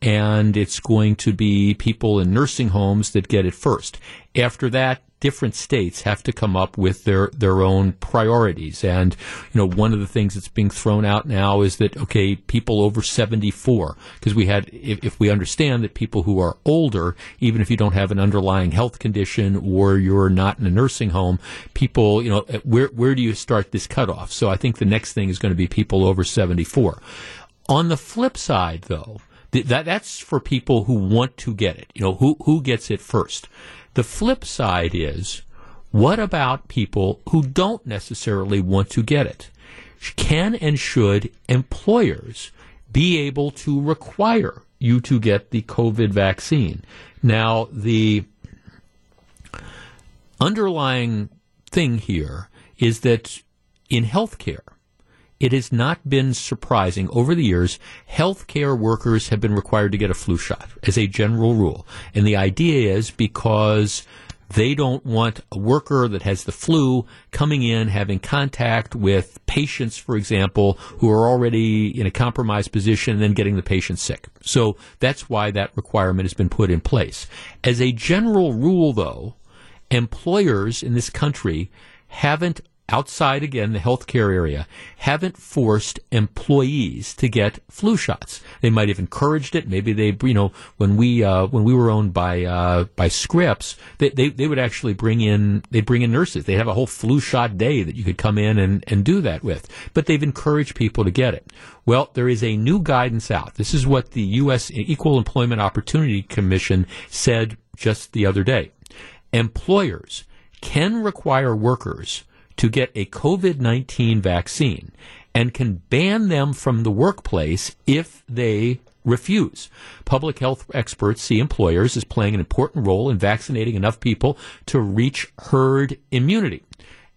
and it's going to be people in nursing homes that get it first. After that, different states have to come up with their, their own priorities. And, you know, one of the things that's being thrown out now is that, okay, people over 74, because we had, if, if, we understand that people who are older, even if you don't have an underlying health condition or you're not in a nursing home, people, you know, eh, where, where do you start this cutoff? So I think the next thing is going to be people over 74. On the flip side, though, that, that's for people who want to get it. You know, who, who gets it first? The flip side is, what about people who don't necessarily want to get it? Can and should employers be able to require you to get the COVID vaccine? Now, the underlying thing here is that in healthcare, it has not been surprising over the years. Healthcare workers have been required to get a flu shot as a general rule. And the idea is because they don't want a worker that has the flu coming in, having contact with patients, for example, who are already in a compromised position and then getting the patient sick. So that's why that requirement has been put in place. As a general rule, though, employers in this country haven't outside again the healthcare area haven't forced employees to get flu shots. They might have encouraged it. Maybe they, you know, when we uh, when we were owned by uh, by Scripps, they, they they would actually bring in they bring in nurses. They have a whole flu shot day that you could come in and and do that with. But they've encouraged people to get it. Well, there is a new guidance out. This is what the U.S. Equal Employment Opportunity Commission said just the other day. Employers can require workers to get a COVID 19 vaccine and can ban them from the workplace if they refuse. Public health experts see employers as playing an important role in vaccinating enough people to reach herd immunity.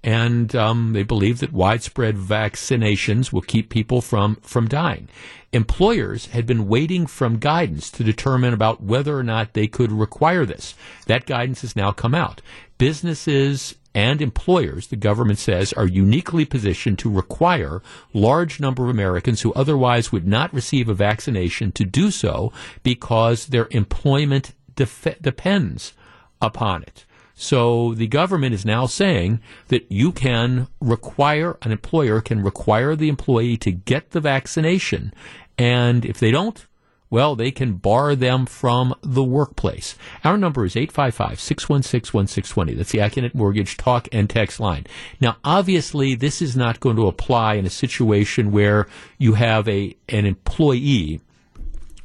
And um, they believe that widespread vaccinations will keep people from, from dying. Employers had been waiting from guidance to determine about whether or not they could require this. That guidance has now come out. Businesses and employers, the government says, are uniquely positioned to require large number of Americans who otherwise would not receive a vaccination to do so because their employment def- depends upon it. So the government is now saying that you can require, an employer can require the employee to get the vaccination. And if they don't, well, they can bar them from the workplace. Our number is 855-616-1620. That's the Accunet Mortgage talk and text line. Now, obviously, this is not going to apply in a situation where you have a, an employee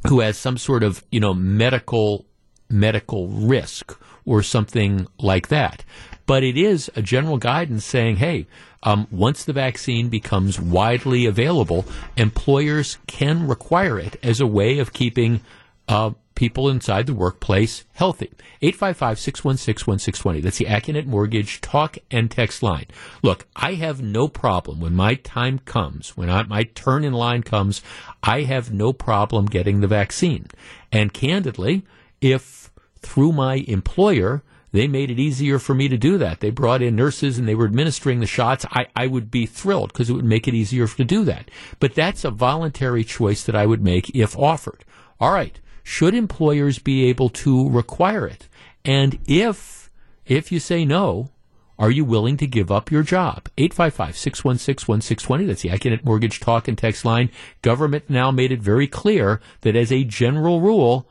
who has some sort of, you know, medical, medical risk or something like that. But it is a general guidance saying, hey, um, once the vaccine becomes widely available, employers can require it as a way of keeping uh, people inside the workplace healthy. 855-616-1620. That's the Accunet Mortgage talk and text line. Look, I have no problem when my time comes, when I, my turn in line comes, I have no problem getting the vaccine. And candidly, if through my employer, they made it easier for me to do that. They brought in nurses and they were administering the shots. I, I would be thrilled because it would make it easier to do that. But that's a voluntary choice that I would make if offered. All right. Should employers be able to require it? And if, if you say no, are you willing to give up your job? 855-616-1620. That's the Accunet Mortgage Talk and Text line. Government now made it very clear that as a general rule,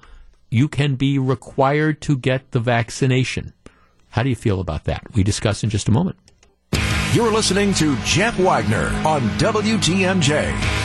you can be required to get the vaccination. How do you feel about that? We discuss in just a moment. You're listening to Jeff Wagner on WTMJ.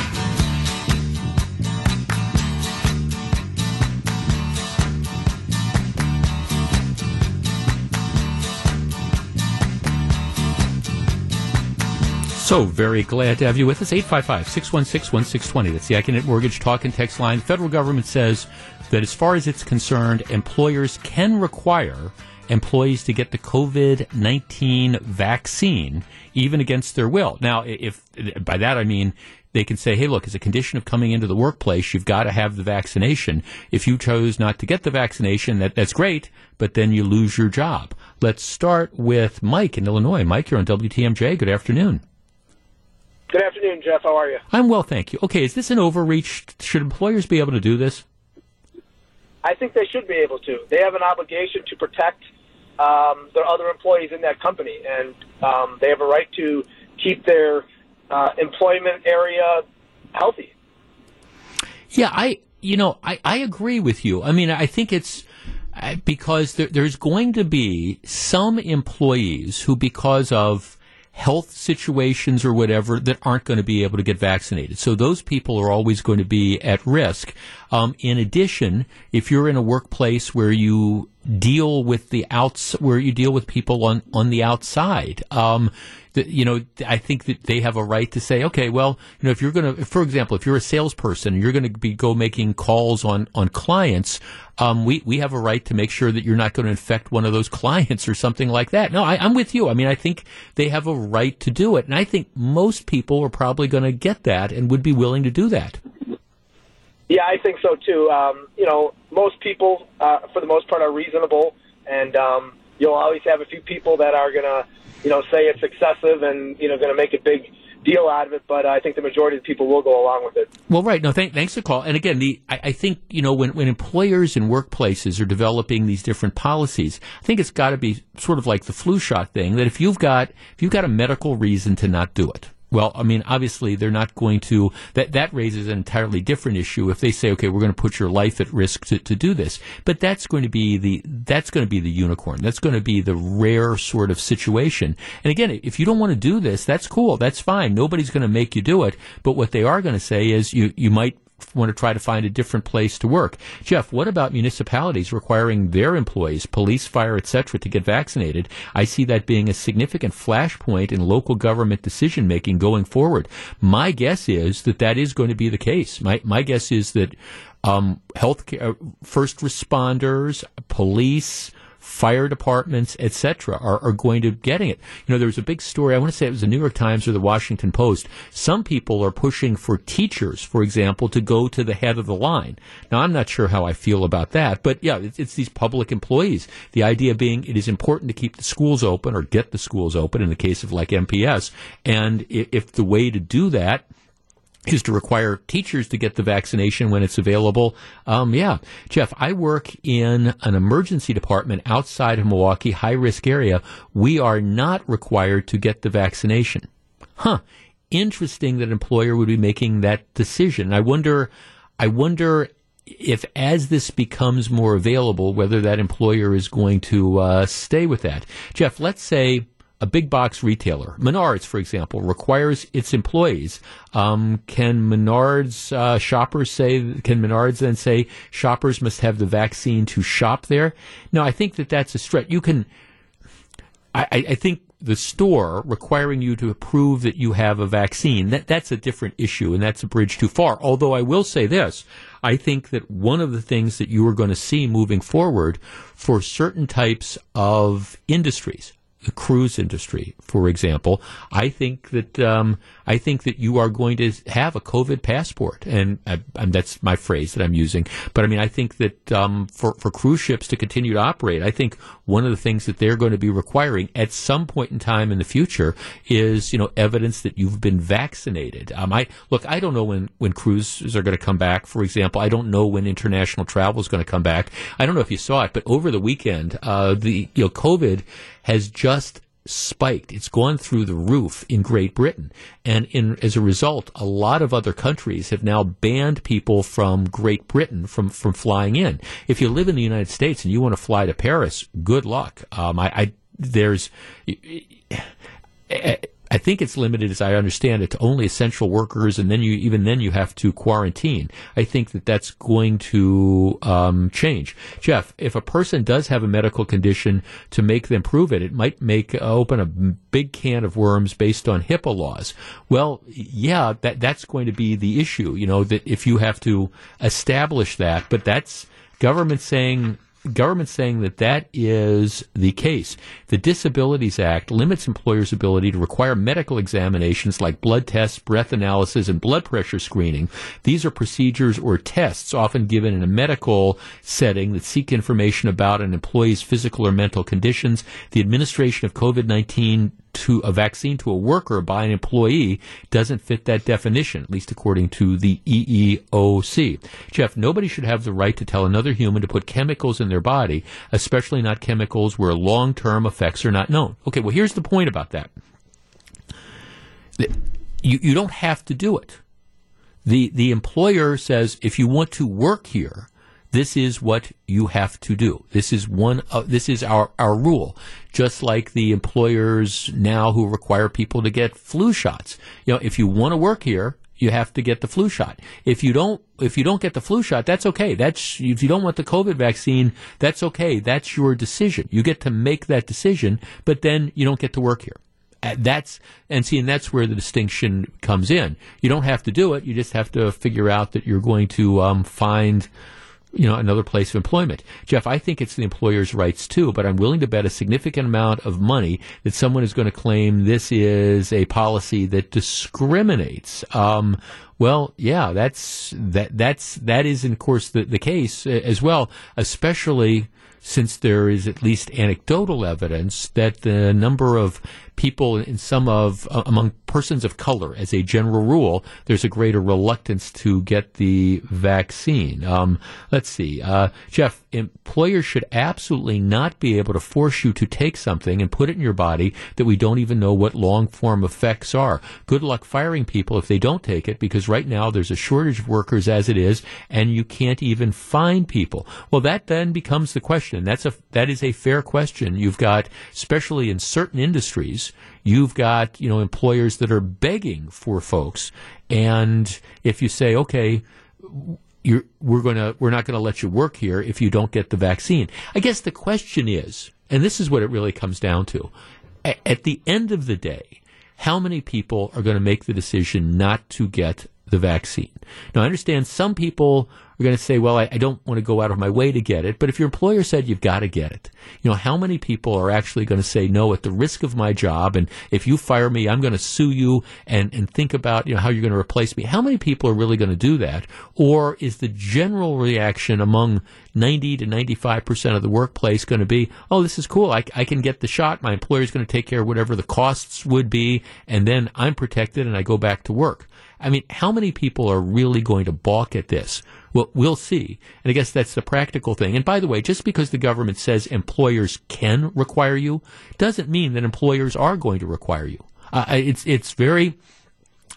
So very glad to have you with us. 855-616-1620. That's the Accunet Mortgage Talk and Text line. The federal government says that as far as it's concerned, employers can require employees to get the COVID 19 vaccine, even against their will. Now, if by that I mean they can say, hey, look, as a condition of coming into the workplace, you've got to have the vaccination. If you chose not to get the vaccination, that, that's great, but then you lose your job. Let's start with Mike in Illinois. Mike, you're on WTMJ. Good afternoon. Good afternoon, Jeff. How are you? I'm well, thank you. Okay, is this an overreach? Should employers be able to do this? I think they should be able to. They have an obligation to protect um, their other employees in that company, and um, they have a right to keep their uh, employment area healthy. Yeah, I you know I, I agree with you. I mean, I think it's uh, because there, there's going to be some employees who, because of health situations or whatever that aren't going to be able to get vaccinated. So those people are always going to be at risk. Um, in addition, if you're in a workplace where you deal with the outs, where you deal with people on, on the outside, um, you know, I think that they have a right to say, okay, well, you know, if you're going to, for example, if you're a salesperson, you're going to be go making calls on on clients. Um, we we have a right to make sure that you're not going to infect one of those clients or something like that. No, I, I'm with you. I mean, I think they have a right to do it, and I think most people are probably going to get that and would be willing to do that. Yeah, I think so too. Um, you know, most people, uh, for the most part, are reasonable, and um, you'll always have a few people that are to you know, say it's excessive and, you know, to make a big deal out of it, but I think the majority of the people will go along with it. Well, right. No, thank, thanks for the call. And again, the I, I think you know when when employers and workplaces are developing these different policies, I think it's got to be sort of like the flu shot thing. That if you've got if you've got a medical reason to not do it, well, I mean, obviously they're not going to, that, that raises an entirely different issue if they say, okay, we're going to put your life at risk to, to do this. But that's going to be the, that's going to be the unicorn. That's going to be the rare sort of situation. And again, if you don't want to do this, that's cool. That's fine. Nobody's going to make you do it. But what they are going to say is you, you might want to try to find a different place to work. Jeff, what about municipalities requiring their employees, police, fire, etc., to get vaccinated? I see that being a significant flashpoint in local government decision making going forward. My guess is that that is going to be the case. My my guess is that um, health care, first responders, police, fire departments, etc., are, are going to getting it. You know, there was a big story. I want to say it was the New York Times or the Washington Post. Some people are pushing for teachers, for example, to go to the head of the line. Now, I'm not sure how I feel about that, but yeah, it's, it's these public employees. The idea being it is important to keep the schools open or get the schools open in the case of like MPS, and if, if the way to do that is to require teachers to get the vaccination when it's available. Um, yeah, Jeff, I work in an emergency department outside of Milwaukee, high risk area. We are not required to get the vaccination. Huh. Interesting that an employer would be making that decision. I wonder, I wonder if as this becomes more available, whether that employer is going to uh, stay with that. Jeff, let's say a big box retailer, Menards, for example, requires its employees. Um, can Menards uh, shoppers say? Can Menards then say shoppers must have the vaccine to shop there? No, I think that that's a stretch. You can. I, I think the store requiring you to prove that you have a vaccine that that's a different issue and that's a bridge too far although i will say this i think that one of the things that you are going to see moving forward for certain types of industries the cruise industry, for example, I think that um, I think that you are going to have a COVID passport, and, uh, and that's my phrase that I'm using. But I mean, I think that um, for for cruise ships to continue to operate, I think one of the things that they're going to be requiring at some point in time in the future is you know evidence that you've been vaccinated. Um, I look, I don't know when when cruises are going to come back. For example, I don't know when international travel is going to come back. I don't know if you saw it, but over the weekend, uh, the you know COVID has just spiked. It's gone through the roof in Great Britain. And in, as a result, a lot of other countries have now banned people from Great Britain from, from flying in. If you live in the United States and you want to fly to Paris, good luck. Um, I, I, there's, I think it's limited, as I understand it, to only essential workers, and then you even then you have to quarantine. I think that that's going to um, change. Jeff, if a person does have a medical condition, to make them prove it, it might make uh, open a big can of worms based on HIPAA laws. Well, yeah, that that's going to be the issue. You know that if you have to establish that, but that's government saying government saying that that is the case. The Disabilities Act limits employers' ability to require medical examinations like blood tests, breath analysis, and blood pressure screening. These are procedures or tests often given in a medical setting that seek information about an employee's physical or mental conditions. The administration of COVID-19 to a vaccine to a worker by an employee doesn't fit that definition, at least according to the EEOC. Jeff, nobody should have the right to tell another human to put chemicals in their body, especially not chemicals where long term effects are not known. Okay, well, here's the point about that. You, you don't have to do it. The, the employer says if you want to work here, this is what you have to do. This is one. Of, this is our our rule. Just like the employers now who require people to get flu shots. You know, if you want to work here, you have to get the flu shot. If you don't, if you don't get the flu shot, that's okay. That's if you don't want the COVID vaccine, that's okay. That's your decision. You get to make that decision, but then you don't get to work here. Uh, that's and see, and that's where the distinction comes in. You don't have to do it. You just have to figure out that you're going to um, find you know, another place of employment. Jeff, I think it's the employer's rights too, but I'm willing to bet a significant amount of money that someone is going to claim this is a policy that discriminates. Um, Well, yeah, that's that that's that is, of course, the the case uh, as well, especially since there is at least anecdotal evidence that the number of people in some of uh, among persons of color, as a general rule, there's a greater reluctance to get the vaccine. Um, let's see, uh, Jeff. Employers should absolutely not be able to force you to take something and put it in your body that we don't even know what long form effects are. Good luck firing people if they don't take it, because right now there's a shortage of workers as it is, and you can't even find people. Well, that then becomes the question. That's a that is a fair question. You've got, especially in certain industries You've got, you know, employers that are begging for folks. And if you say, okay, You're, we're going to, we're not going to let you work here if you don't get the vaccine. I guess the question is, and this is what it really comes down to. At the end of the day, how many people are going to make the decision not to get the vaccine? Now, I understand some people are going to say, well, I, I don't want to go out of my way to get it. But if your employer said you've got to get it, you know, how many people are actually going to say no at the risk of my job? And if you fire me, I'm going to sue you and, and think about, you know, how you're going to replace me. How many people are really going to do that? Or is the general reaction among 90 to 95% of the workplace going to be, oh, this is cool. I, I can get the shot. My employer is going to take care of whatever the costs would be. And then I'm protected and I go back to work. I mean, how many people are really going to balk at this? Well, we'll see. And I guess that's the practical thing. And by the way, just because the government says employers can require you doesn't mean that employers are going to require you. Uh, it's, it's very,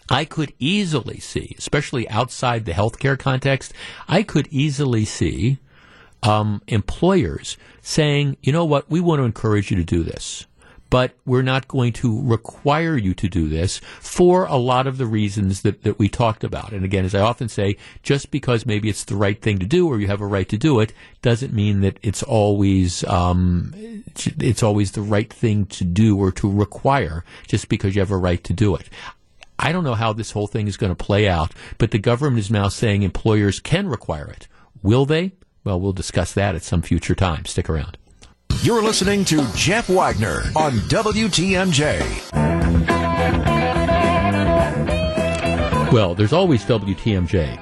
I could easily see, especially outside the healthcare context, I could easily see um, employers saying, you know what, we want to encourage you to do this but we're not going to require you to do this for a lot of the reasons that, that we talked about. And again, as I often say, just because maybe it's the right thing to do or you have a right to do it doesn't mean that it's always um, it's always the right thing to do or to require just because you have a right to do it. I don't know how this whole thing is going to play out, but the government is now saying employers can require it. Will they? Well, we'll discuss that at some future time. Stick around. You're listening to Jeff Wagner on WTMJ. Well, there's always WTMJ.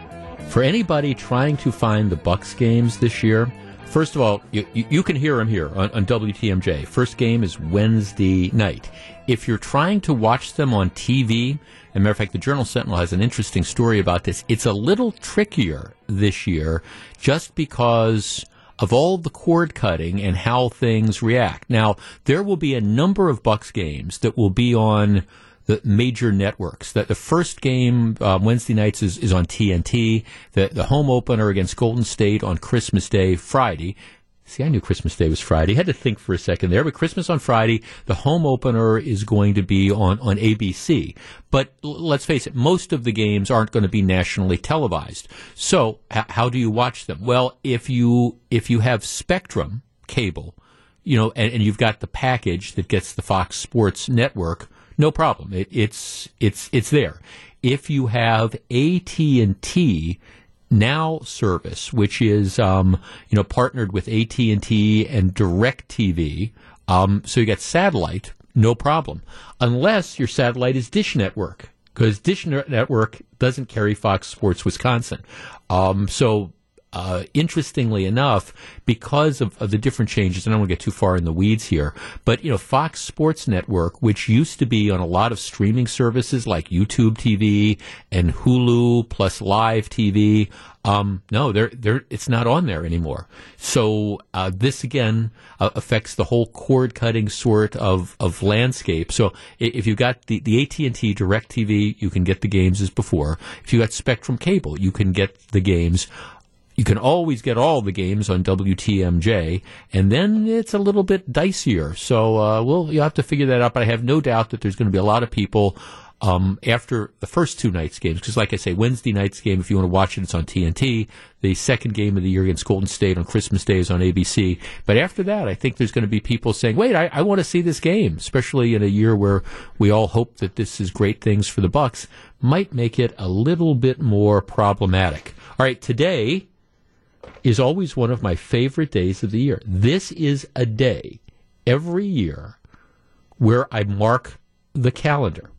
For anybody trying to find the Bucks games this year, first of all, you, you can hear them here on, on WTMJ. First game is Wednesday night. If you're trying to watch them on TV, as a matter of fact, the Journal Sentinel has an interesting story about this. It's a little trickier this year just because of all the cord cutting and how things react. Now, there will be a number of Bucks games that will be on the major networks. That the first game um, Wednesday nights is, is on TNT. The the home opener against Golden State on Christmas Day, Friday. See, I knew Christmas Day was Friday. I had to think for a second there, but Christmas on Friday, the home opener is going to be on, on ABC. But l- let's face it, most of the games aren't going to be nationally televised. So h- how do you watch them? Well, if you, if you have Spectrum cable, you know, and, and you've got the package that gets the Fox Sports network, no problem. It, it's, it's, it's there. If you have AT&T, now service, which is um, you know partnered with AT and T and Directv. Um, so you get satellite, no problem, unless your satellite is Dish Network, because Dish Network doesn't carry Fox Sports Wisconsin. Um, so uh, interestingly enough, because of, of, the different changes, and I don't want to get too far in the weeds here, but you know, Fox Sports Network, which used to be on a lot of streaming services like YouTube TV and Hulu plus Live TV, um, no, they're, they're, it's not on there anymore. So uh, this again uh, affects the whole cord cutting sort of, of landscape. So if you've got the, the AT and T Direct TV, you can get the games as before. If you got Spectrum Cable, you can get the games. You can always get all the games on WTMJ, and then it's a little bit dicier. So, uh, we'll you have to figure that out. But I have no doubt that there's going to be a lot of people um, after the first two nights games. Because, like I say, Wednesday night's game, if you want to watch it, it's on TNT. The second game of the year against Golden State on Christmas Day is on ABC. But after that, I think there's going to be people saying, "Wait, I, I want to see this game," especially in a year where we all hope that this is great things for the Bucks. Might make it a little bit more problematic. All right, today is always one of my favorite days of the year. This is a day every year where I mark the calendar.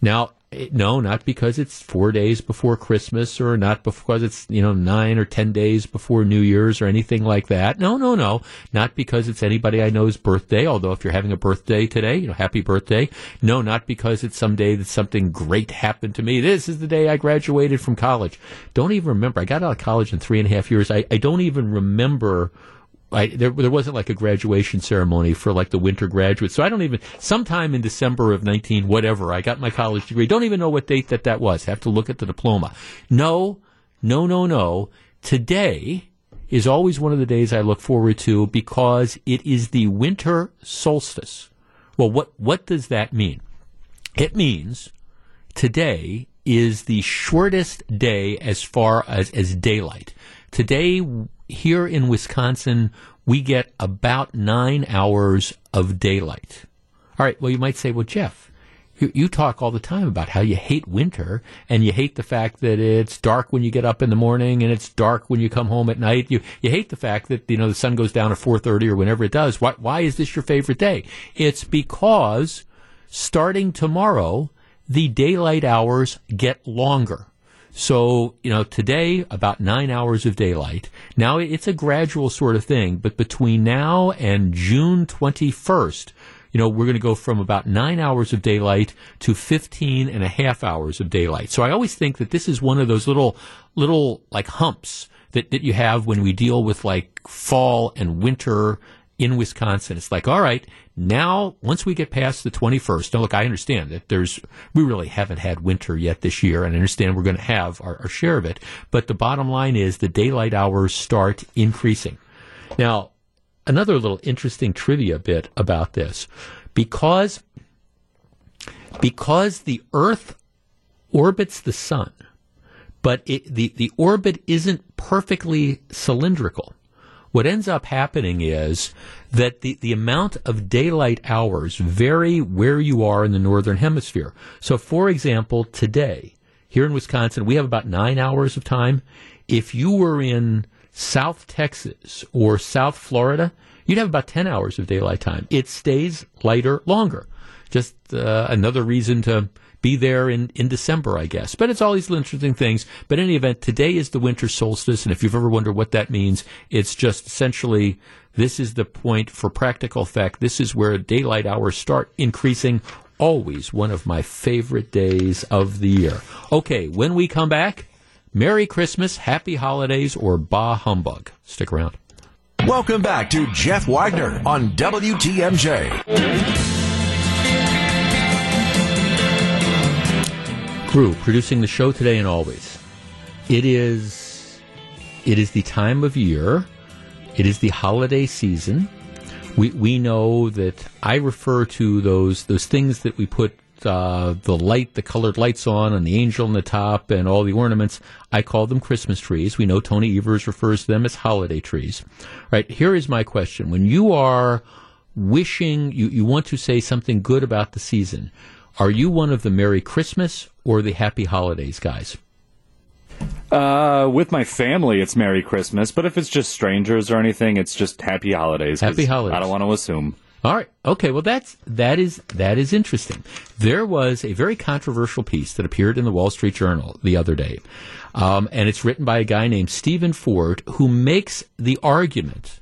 Now, it- no, not because it's four days before Christmas or not because it's, you know, nine or ten days before New Year's or anything like that. No, no, no. Not because it's anybody I know's birthday, although if you're having a birthday today, you know, happy birthday. No, not because it's some day that something great happened to me. This is the day I graduated from college. Don't even remember. I got out of college in three and a half years. I, I don't even remember I, there, there wasn't like a graduation ceremony for like the winter graduates. So I don't even, sometime in December of 19, whatever, I got my college degree. Don't even know what date that that was. Have to look at the diploma. No, no, no, no. Today is always one of the days I look forward to because it is the winter solstice. Well, what, what does that mean? It means today is the shortest day as far as, as daylight. Today, here in Wisconsin, we get about nine hours of daylight. All right, well, you might say, well, Jeff, you, you talk all the time about how you hate winter and you hate the fact that it's dark when you get up in the morning and it's dark when you come home at night. You, you hate the fact that, you know, the sun goes down at 4.30 or whenever it does. Why, why is this your favorite day? It's because starting tomorrow, the daylight hours get longer. So, you know, today about nine hours of daylight. Now it's a gradual sort of thing, but between now and June 21st, you know, we're going to go from about nine hours of daylight to 15 and a half hours of daylight. So I always think that this is one of those little, little like humps that, that you have when we deal with like fall and winter in Wisconsin. It's like, all right, now once we get past the 21st, now look, I understand that there's, we really haven't had winter yet this year, and I understand we're going to have our, our share of it. But the bottom line is the daylight hours start increasing. Now, another little interesting trivia bit about this, because because the Earth orbits the sun, but it, the the orbit isn't perfectly cylindrical what ends up happening is that the, the amount of daylight hours vary where you are in the northern hemisphere. So, for example, today, here in Wisconsin, we have about nine hours of time. If you were in South Texas or South Florida, you'd have about 10 hours of daylight time. It stays lighter longer. Just uh, another reason to be there in, in December, I guess. But it's all these interesting things. But in any event, today is the winter solstice, and if you've ever wondered what that means, it's just essentially this is the point for practical effect. This is where daylight hours start increasing. Always one of my favorite days of the year. Okay, when we come back, Merry Christmas, Happy Holidays, or Bah Humbug. Stick around. Welcome back to Jeff Wagner on WTMJ. Crew producing the show today and always. It is it is the time of year. It is the holiday season. We we know that I refer to those those things that we put uh, the light, the colored lights on, and the angel on the top, and all the ornaments. I call them Christmas trees. We know Tony Evers refers to them as holiday trees. Right here is my question: When you are wishing, you, you want to say something good about the season. Are you one of the Merry Christmas or the Happy Holidays guys? Uh, with my family, it's Merry Christmas, but if it's just strangers or anything, it's just Happy Holidays. Happy Holidays. I don't want to assume. All right. Okay. Well, that's that is that is interesting. There was a very controversial piece that appeared in the Wall Street Journal the other day, um, and it's written by a guy named Stephen Ford, who makes the argument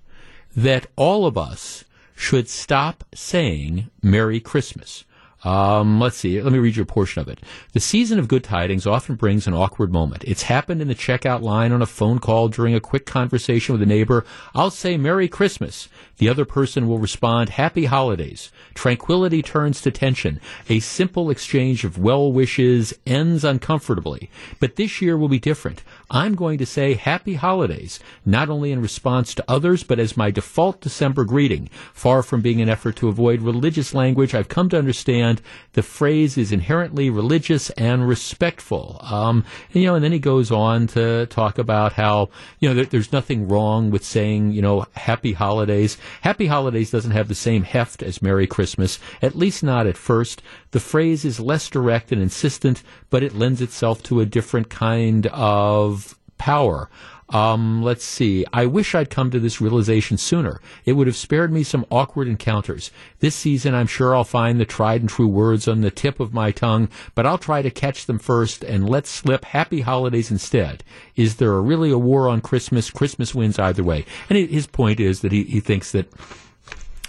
that all of us should stop saying Merry Christmas. Um, let's see. Let me read you a portion of it. The season of good tidings often brings an awkward moment. It's happened in the checkout line on a phone call during a quick conversation with a neighbor. I'll say Merry Christmas. The other person will respond Happy Holidays. Tranquility turns to tension. A simple exchange of well wishes ends uncomfortably. But this year will be different. I'm going to say Happy Holidays, not only in response to others, but as my default December greeting. Far from being an effort to avoid religious language, I've come to understand the phrase is inherently religious and respectful. Um, and, you know, and then he goes on to talk about how, you know, there, there's nothing wrong with saying, you know, Happy Holidays. Happy Holidays doesn't have the same heft as Merry Christmas, at least not at first. The phrase is less direct and insistent, but it lends itself to a different kind of power. Um, let's see. I wish I'd come to this realization sooner. It would have spared me some awkward encounters. This season, I'm sure I'll find the tried and true words on the tip of my tongue, but I'll try to catch them first and let slip happy holidays instead. Is there a really a war on Christmas? Christmas wins either way. And his point is that he, he thinks that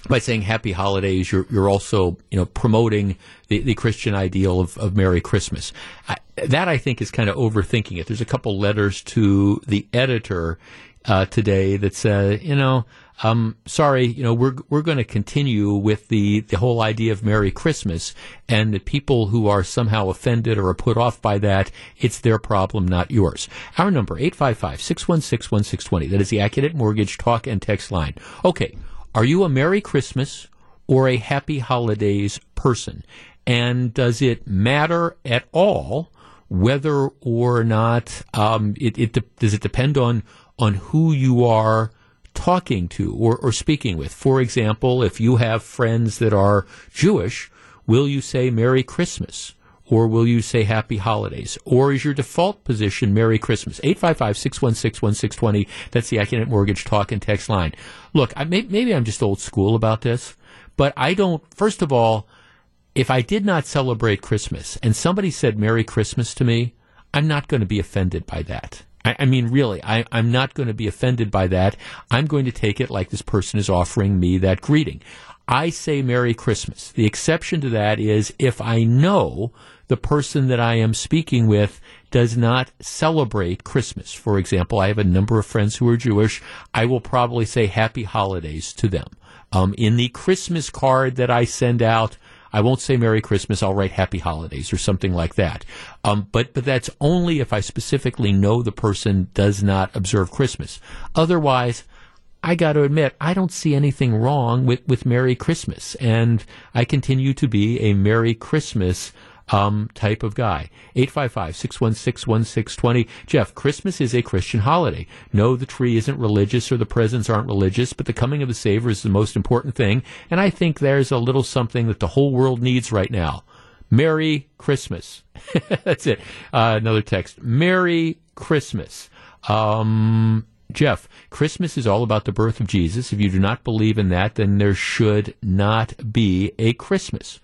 by saying happy holidays, you're, you're also, you know, promoting the, the Christian ideal of, of Merry Christmas. I, that I think is kind of overthinking it. There's a couple letters to the editor uh, today that say, you know, um, sorry, you know, we're we're going to continue with the the whole idea of Merry Christmas, and the people who are somehow offended or are put off by that, it's their problem, not yours. Our number 855-616-1620. That is the AccuNet Mortgage talk and text line. Okay, are you a Merry Christmas or a Happy Holidays person? And does it matter at all whether or not um, it, it does it depend on on who you are talking to or, or speaking with? For example, if you have friends that are Jewish, will you say Merry Christmas? Or will you say happy holidays? Or is your default position Merry Christmas? 855-616-1620. That's the AccuNet Mortgage talk and text line. Look, I, may, maybe I'm just old school about this, but I don't, first of all, if I did not celebrate Christmas and somebody said Merry Christmas to me, I'm not going to be offended by that. I, I mean, really, I, I'm not going to be offended by that. I'm going to take it like this person is offering me that greeting. I say Merry Christmas. The exception to that is if I know the person that I am speaking with does not celebrate Christmas. For example, I have a number of friends who are Jewish. I will probably say happy holidays to them. Um, in the Christmas card that I send out, I won't say Merry Christmas. I'll write Happy Holidays or something like that. Um, but but that's only if I specifically know the person does not observe Christmas. Otherwise, I got to admit I don't see anything wrong with with Merry Christmas, and I continue to be a Merry Christmas um, type of guy. 855-616-1620. Jeff, Christmas is a Christian holiday. No, the tree isn't religious or the presents aren't religious, but the coming of the Savior is the most important thing. And I think there's a little something that the whole world needs right now. Merry Christmas. That's it. Uh, another text. Merry Christmas. Um, Jeff, Christmas is all about the birth of Jesus. If you do not believe in that, then there should not be a Christmas.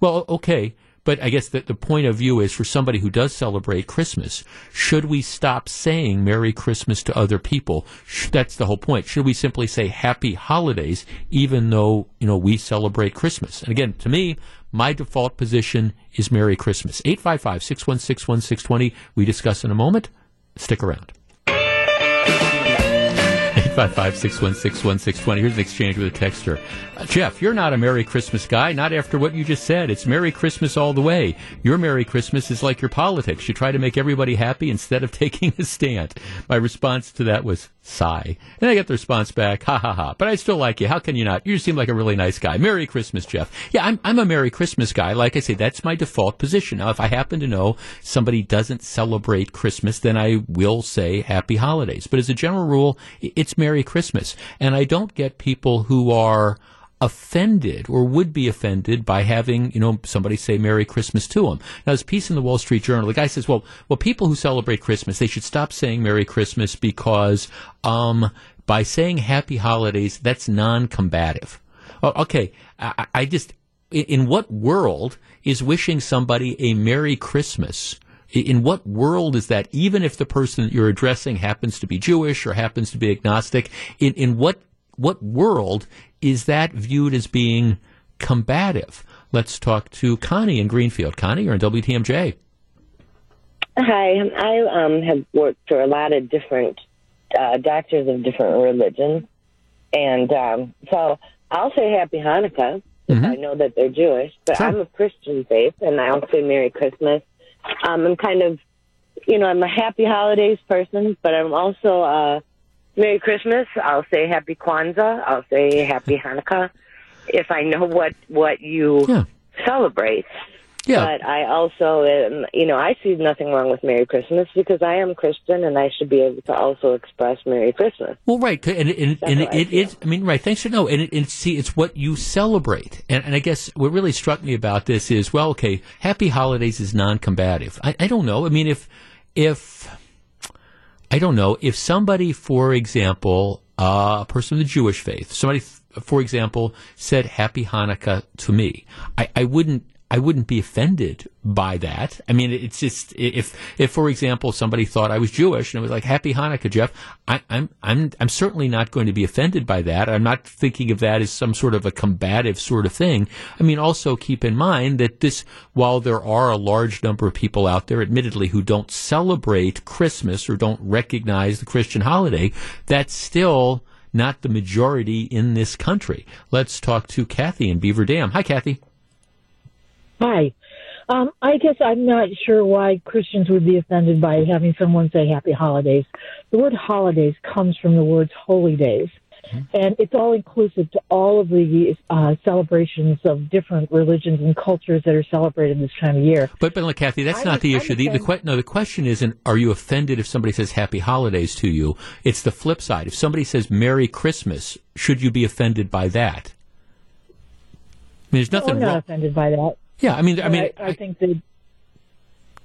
Well, okay, but I guess that the point of view is for somebody who does celebrate Christmas, should we stop saying Merry Christmas to other people? That's the whole point. Should we simply say Happy Holidays, even though, you know, we celebrate Christmas? And again, to me, my default position is Merry Christmas. 855 616 1620. We discuss in a moment. Stick around. 855-616-1620. Here's an exchange with a texter. Uh, Jeff, you're not a Merry Christmas guy, not after what you just said. It's Merry Christmas all the way. Your Merry Christmas is like your politics. You try to make everybody happy instead of taking a stand. My response to that was sigh. And I get the response back, ha ha ha. But I still like you. How can you not? You seem like a really nice guy. Merry Christmas, Jeff. Yeah, I'm, I'm a Merry Christmas guy. Like I say, that's my default position. Now, if I happen to know somebody doesn't celebrate Christmas, then I will say Happy Holidays. But as a general rule, it's Merry Christmas. And I don't get people who are offended or would be offended by having, you know, somebody say Merry Christmas to them. Now, this piece in the Wall Street Journal, the guy says, well, well, people who celebrate Christmas, they should stop saying Merry Christmas because, um, by saying Happy Holidays, that's non-combative. Oh, okay, I, I just, in what world is wishing somebody a Merry Christmas in what world is that? Even if the person that you're addressing happens to be Jewish or happens to be agnostic, in, in what what world is that viewed as being combative? Let's talk to Connie in Greenfield. Connie, you're on WTMJ. Hi, I um, have worked for a lot of different uh, doctors of different religions, and um, so I'll say Happy Hanukkah mm-hmm. I know that they're Jewish. But sure. I'm a Christian faith, and I'll say Merry Christmas um, I'm kind of, you know, I'm a happy holidays person, but I'm also uh, Merry Christmas. I'll say Happy Kwanzaa. I'll say Happy Hanukkah if I know what what you yeah. celebrate. Yeah. But I also, am, you know, I see nothing wrong with Merry Christmas because I am Christian and I should be able to also express Merry Christmas. Well, right, and, and, and it, it is. I mean, right. Thanks for no, and it, it, see, it's what you celebrate, and, and I guess what really struck me about this is, well, okay, Happy Holidays is non-combative. I, I don't know. I mean, if if I don't know if somebody, for example, uh, a person of the Jewish faith, somebody, for example, said Happy Hanukkah to me, I, I wouldn't I wouldn't be offended by that. I mean, it's just if if for example somebody thought I was Jewish and it was like Happy Hanukkah, Jeff, I, I'm I'm I'm certainly not going to be offended by that. I'm not thinking of that as some sort of a combative sort of thing. I mean, also keep in mind that this, while there are a large number of people out there, admittedly, who don't celebrate Christmas or don't recognize the Christian holiday, that's still not the majority in this country. Let's talk to Kathy in Beaver Dam. Hi, Kathy. Hi. Um, I guess I'm not sure why Christians would be offended by having someone say happy holidays. The word holidays comes from the words holy days. Mm-hmm. And it's all inclusive to all of the uh, celebrations of different religions and cultures that are celebrated this time of year. But, but look, Kathy, that's I not the issue. The, the que- no, the question isn't, are you offended if somebody says happy holidays to you? It's the flip side. If somebody says Merry Christmas, should you be offended by that? I mean, there's nothing no, I'm not wrong. offended by that. Yeah, I mean, I mean, I, I think that.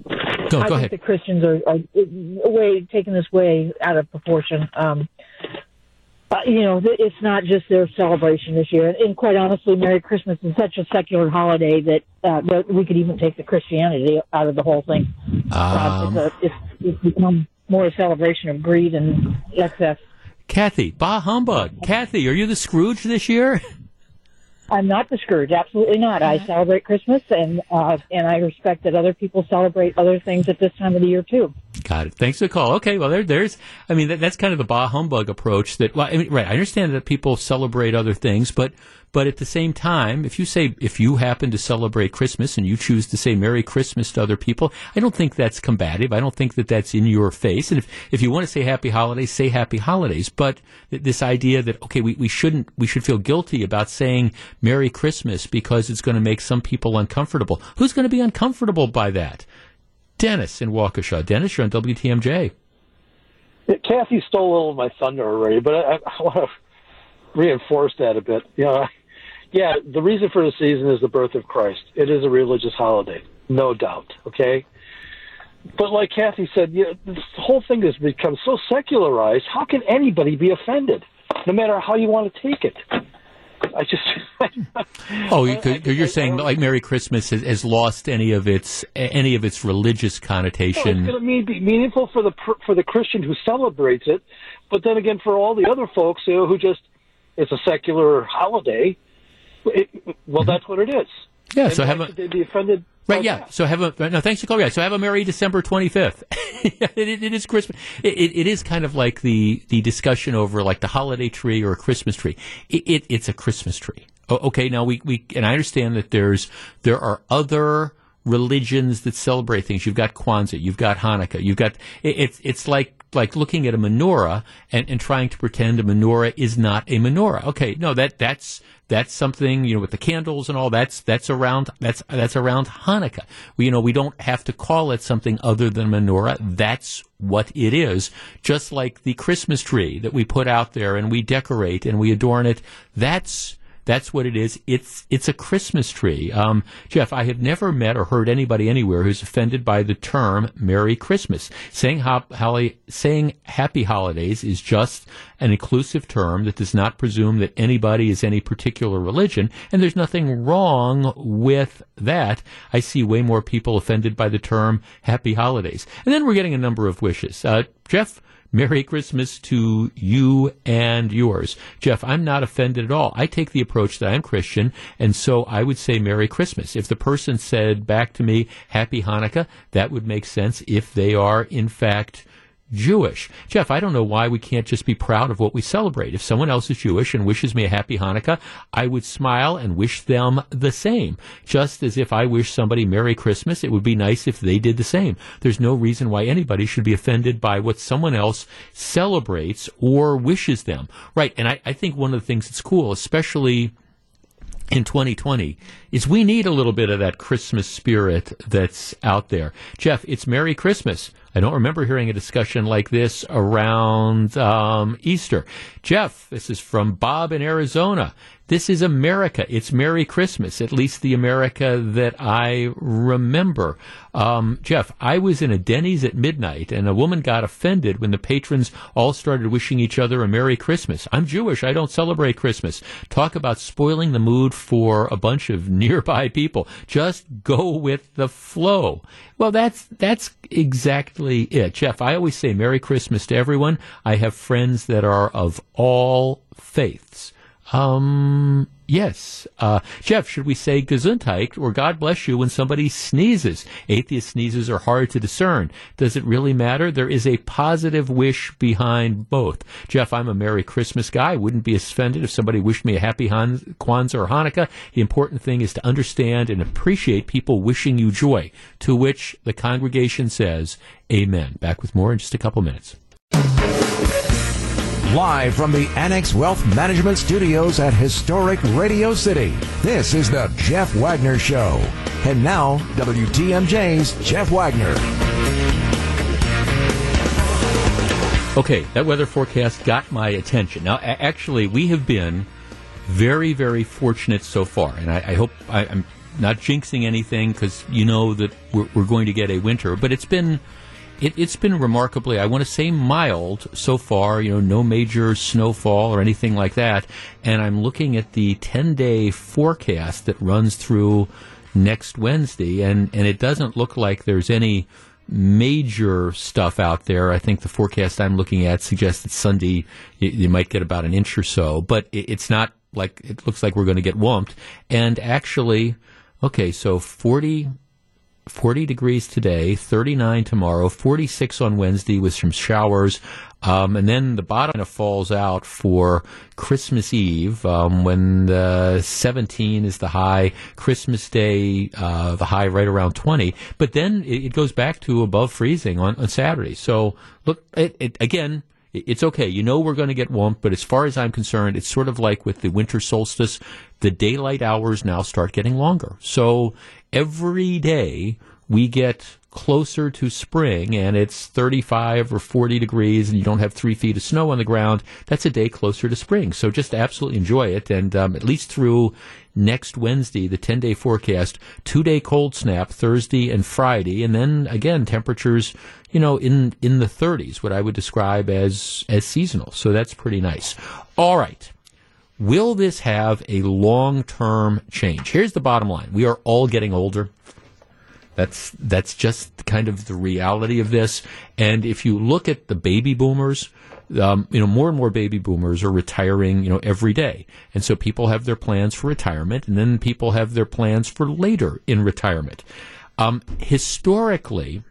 Go, I go think ahead. the Christians are, are way taking this way out of proportion. Um, uh, you know, it's not just their celebration this year. And quite honestly, Merry Christmas is such a secular holiday that, uh, that we could even take the Christianity out of the whole thing. Uh, Um, it's, a, it's, it's become more a celebration of greed and excess. Kathy, bah humbug. Kathy, are you the Scrooge this year? I'm not the Scrooge. Absolutely not. I celebrate Christmas, and uh, and I respect that other people celebrate other things at this time of the year too. Got it. Thanks for the call. Okay, well, there, there's, I mean, that, that's kind of the bah humbug approach that, well, I mean, right, I understand that people celebrate other things, but, but at the same time, if you say, if you happen to celebrate Christmas and you choose to say Merry Christmas to other people, I don't think that's combative. I don't think that that's in your face. And if, if you want to say Happy Holidays, say Happy Holidays. But th- this idea that, okay, we, we shouldn't, we should feel guilty about saying Merry Christmas because it's going to make some people uncomfortable. Who's going to be uncomfortable by that? Dennis in Waukesha. Dennis, you're on WTMJ. Kathy stole a little of my thunder already, but I, I want to reinforce that a bit. You know, yeah, the reason for the season is the birth of Christ. It is a religious holiday, no doubt. Okay, but like Kathy said, you know, this whole thing has become so secularized. How can anybody be offended, no matter how you want to take it? I just. oh, you, you're saying like Merry Christmas has, has, lost any of its any of its religious connotation. Well, it's going to be meaningful for the for the Christian who celebrates it, but then again, for all the other folks you know, who just it's a secular holiday. It, well, mm-hmm. that's what it is. Yeah. and so have a, they be offended. Right, yeah. So have a no. Thanks for calling. Right. So have a merry December twenty fifth. it, it, it is Christmas. It, it is kind of like the the discussion over like the holiday tree or a Christmas tree. It, it's a Christmas tree. Okay. Now we we and I understand that there's there are other religions that celebrate things. You've got Kwanzaa. You've got Hanukkah. You've got it's it's like like looking at a menorah and, and trying to pretend a menorah is not a menorah. Okay, no, that that's that's something you know with the candles and all. That's that's around that's that's around Hanukkah. We, you know, we don't have to call it something other than menorah. That's what it is. Just like the Christmas tree that we put out there and we decorate and we adorn it. That's that's what it is. It's it's a Christmas tree. Um, Jeff, I have never met or heard anybody anywhere who's offended by the term "Merry Christmas." Saying holly, saying Happy Holidays is just an inclusive term that does not presume that anybody is any particular religion, and there's nothing wrong with that. I see way more people offended by the term Happy Holidays, and then we're getting a number of wishes. Uh, Jeff. Merry Christmas to you and yours. Jeff, I'm not offended at all. I take the approach that I'm Christian, and so I would say Merry Christmas. If the person said back to me, Happy Hanukkah, that would make sense if they are, in fact, Jewish. Jeff, I don't know why we can't just be proud of what we celebrate. If someone else is Jewish and wishes me a happy Hanukkah, I would smile and wish them the same. Just as if I wish somebody Merry Christmas, it would be nice if they did the same. There's no reason why anybody should be offended by what someone else celebrates or wishes them. Right. And I, I think one of the things that's cool, especially in 2020 is we need a little bit of that Christmas spirit that's out there. Jeff, it's Merry Christmas. I don't remember hearing a discussion like this around um, Easter. Jeff, this is from Bob in Arizona. This is America. It's Merry Christmas, at least the America that I remember. Um, Jeff, I was in a Denny's at midnight, and a woman got offended when the patrons all started wishing each other a Merry Christmas. I'm Jewish. I don't celebrate Christmas. Talk about spoiling the mood for a bunch of nearby people. Just go with the flow. Well, that's that's exactly it, Jeff. I always say Merry Christmas to everyone. I have friends that are of all faiths. Um, yes. Uh, Jeff, should we say Gesundheit or God bless you when somebody sneezes? Atheist sneezes are hard to discern. Does it really matter? There is a positive wish behind both. Jeff, I'm a Merry Christmas guy. Wouldn't be offended if somebody wished me a happy Han- Kwanzaa or Hanukkah. The important thing is to understand and appreciate people wishing you joy, to which the congregation says, Amen. Back with more in just a couple minutes. Live from the Annex Wealth Management Studios at historic Radio City, this is the Jeff Wagner Show. And now, WTMJ's Jeff Wagner. Okay, that weather forecast got my attention. Now, actually, we have been very, very fortunate so far, and I, I hope I, I'm not jinxing anything because you know that we're, we're going to get a winter, but it's been it, has been remarkably, I want to say mild so far, you know, no major snowfall or anything like that. And I'm looking at the 10 day forecast that runs through next Wednesday, and, and it doesn't look like there's any major stuff out there. I think the forecast I'm looking at suggests that Sunday you, you might get about an inch or so, but it, it's not like it looks like we're going to get whumped. And actually, okay, so 40 40 degrees today, 39 tomorrow, 46 on Wednesday with some showers. Um, and then the bottom falls out for Christmas Eve um, when the 17 is the high. Christmas Day, uh, the high right around 20. But then it, it goes back to above freezing on, on Saturday. So look, it, it, again, it's okay. You know we're going to get warm, but as far as I'm concerned, it's sort of like with the winter solstice. The daylight hours now start getting longer. So every day we get closer to spring and it's 35 or 40 degrees and you don't have three feet of snow on the ground, that's a day closer to spring. So just absolutely enjoy it. And um, at least through next Wednesday, the 10 day forecast, two day cold snap Thursday and Friday. And then again, temperatures, you know, in, in the 30s, what I would describe as, as seasonal. So that's pretty nice. All right. Will this have a long term change? Here's the bottom line. We are all getting older. That's that's just kind of the reality of this. And if you look at the baby boomers, um, you know, more and more baby boomers are retiring, you know, every day. And so people have their plans for retirement, and then people have their plans for later in retirement. Um, historically,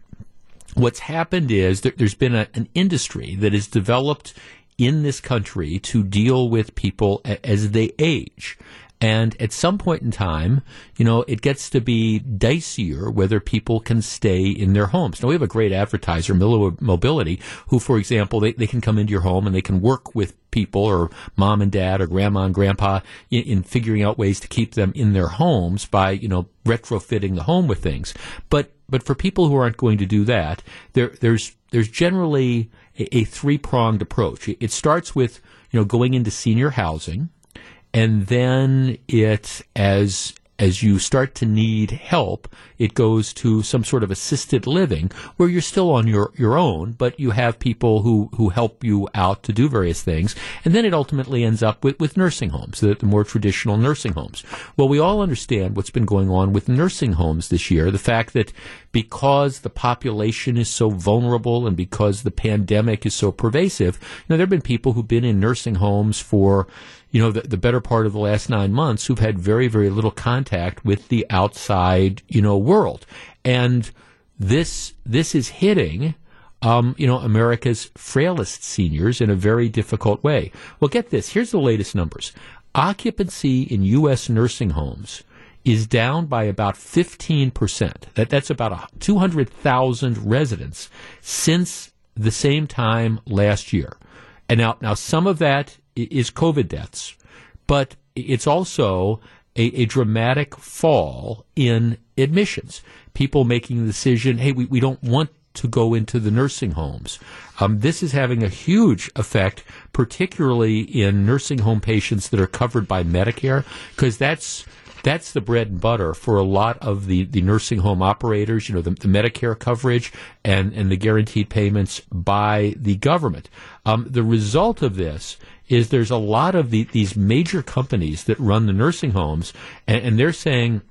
what's happened is that there's been a, an industry that is developed in this country to deal with people as they age. And at some point in time, you know, it gets to be dicier whether people can stay in their homes. Now, we have a great advertiser, Miller Mobility, who, for example, they, they can come into your home and they can work with people or mom and dad or grandma and grandpa in, in figuring out ways to keep them in their homes by, you know, retrofitting the home with things. But, but for people who aren't going to do that, there, there's, there's generally a, a three pronged approach. It starts with, you know, going into senior housing and then it as as you start to need help, it goes to some sort of assisted living where you're still on your, your own, but you have people who, who help you out to do various things. And then it ultimately ends up with, with nursing homes, the, the more traditional nursing homes. Well, we all understand what's been going on with nursing homes this year. The fact that because the population is so vulnerable and because the pandemic is so pervasive, you know, there have been people who've been in nursing homes for, you know, the, the, better part of the last nine months who've had very, very little contact with the outside, you know, world. And this, this is hitting, um, you know, America's frailest seniors in a very difficult way. Well, get this. Here's the latest numbers. Occupancy in U.S. nursing homes is down by about 15%. That, that's about 200,000 residents since the same time last year. And now, now some of that is COVID deaths, but it's also a, a dramatic fall in admissions. People making the decision, hey, we, we don't want to go into the nursing homes. Um, this is having a huge effect, particularly in nursing home patients that are covered by Medicare, because that's that's the bread and butter for a lot of the, the nursing home operators, you know, the, the Medicare coverage and, and the guaranteed payments by the government. Um, the result of this is there's a lot of the, these major companies that run the nursing homes, and, and they're saying,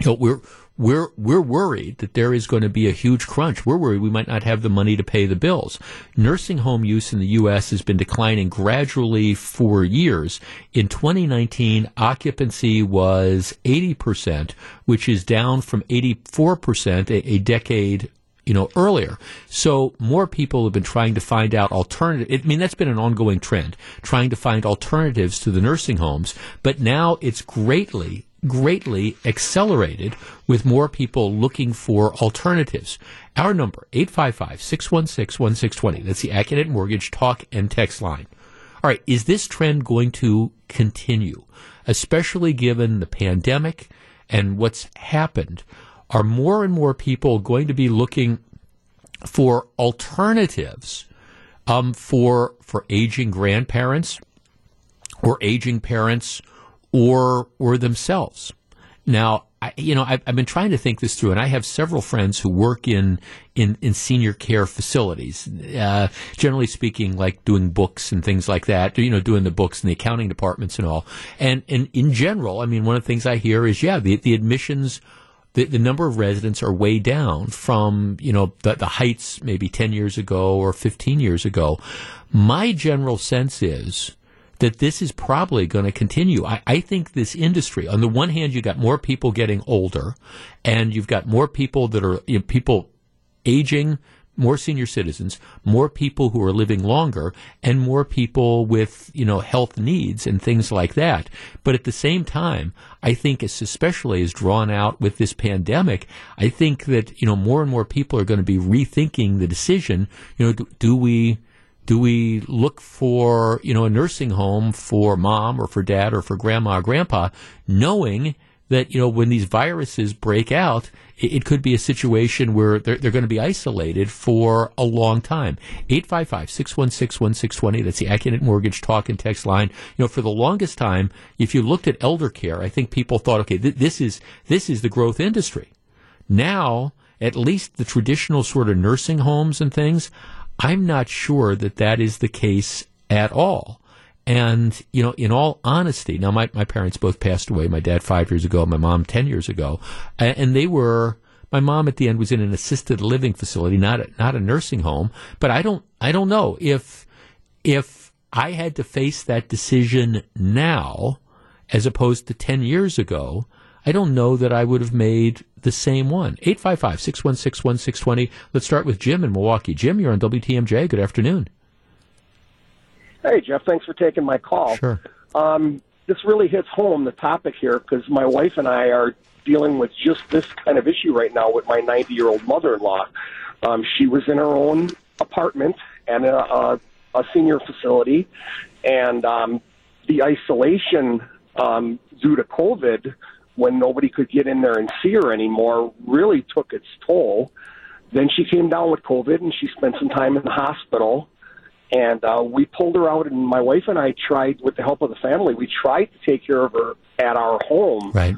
you know, we're we're we're worried that there is going to be a huge crunch. We're worried we might not have the money to pay the bills. Nursing home use in the U.S. has been declining gradually for years. In 2019, occupancy was 80 percent, which is down from 84 percent a, decade you know, earlier. So more people have been trying to find out alternative. I mean, that's been an ongoing trend, trying to find alternatives to the nursing homes. But now it's greatly greatly accelerated with more people looking for alternatives. Our number, 855-616-1620. That's the Accunet Mortgage talk and text line. All right, is this trend going to continue? Especially given the pandemic and what's happened. Are more and more people going to be looking for alternatives um, for for aging grandparents or aging parents or or themselves. Now, I, you know, I've, I've, been trying to think this through, and I have several friends who work in in, in senior care facilities. Uh, generally speaking, like doing books and things like that. You know, doing the books and the accounting departments and all. And and in general, I mean, one of the things I hear is, yeah, the the admissions. The, the number of residents are way down from you know the, the heights maybe 10 years ago or 15 years ago. My general sense is that this is probably going to continue. I, I, think this industry, on the one hand, you've got more people getting older, and you've got more people that are you know, people aging, more senior citizens, more people who are living longer, and more people with you know health needs and things like that. But at the same time, I think, especially as drawn out with this pandemic, I think that you know more and more people are going to be rethinking the decision. You know, do, do we do we look for, you know, a nursing home for mom or for dad or for grandma or grandpa, knowing that, you know, when these viruses break out, it, it could be a situation where they're, they're going to be isolated for a long time. 855-616-1620. That's the Accunet Mortgage talk and text line. You know, for the longest time, if you looked at elder care, I think people thought, okay, th- this is, this is the growth industry. Now, at least the traditional sort of nursing homes and things, I'm not sure that that is the case at all. And, you know, in all honesty, now my, my parents both passed away, my dad five years ago, my mom 10 years ago, and they were, my mom at the end was in an assisted living facility, not a, not a nursing home, but I don't, I don't know if, if I had to face that decision now, as opposed to 10 years ago, I don't know that I would have made the same one. 855 616 1620. Let's start with Jim in Milwaukee. Jim, you're on WTMJ. Good afternoon. Hey, Jeff. Thanks for taking my call. Sure. Um, this really hits home the topic here because my wife and I are dealing with just this kind of issue right now with my 90 year old mother in law. Um, she was in her own apartment and a, a, a senior facility, and um, the isolation um, due to COVID when nobody could get in there and see her anymore really took its toll. Then she came down with COVID and she spent some time in the hospital. And uh, we pulled her out, and my wife and I tried, with the help of the family, we tried to take care of her at our home. Right.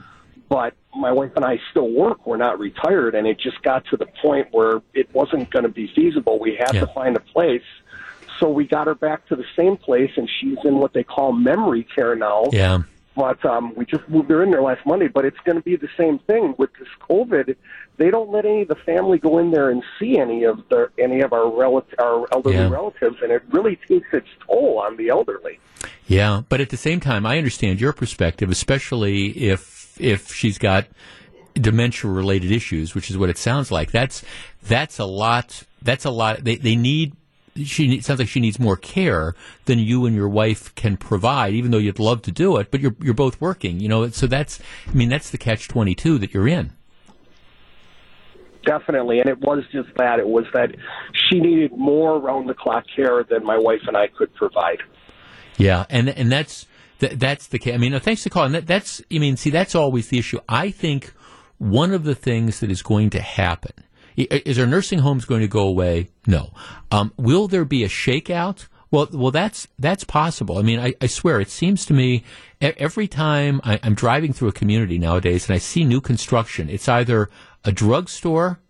But my wife and I still work. We're not retired, and it just got to the point where it wasn't going to be feasible. We had Yeah. to find a place. So we got her back to the same place, and she's in what they call memory care now. Yeah. But um, we just moved her in there last Monday. But it's going to be the same thing with this COVID. They don't let any of the family go in there and see any of the any of our relative, our elderly Yeah. relatives, and it really takes its toll on the elderly. Yeah, but at the same time, I understand your perspective, especially if if she's got dementia related issues, which is what it sounds like. That's that's a lot. That's a lot. They they need. She sounds like she needs more care than you and your wife can provide, even though you'd love to do it. But you're you're both working, you know. So that's I mean that's the catch twenty two that you're in. Definitely, and it was just that. It was that she needed more round the clock care than my wife and I could provide. Yeah, and and that's that, that's the case. I mean, no, thanks for calling. That, that's I mean, see, that's always the issue. I think one of the things that is going to happen Is our nursing homes going to go away? No. Um, will there be a shakeout? Well, well, that's that's possible. I mean, I, I swear, it seems to me every time I, I'm driving through a community nowadays and I see new construction, it's either a drugstore,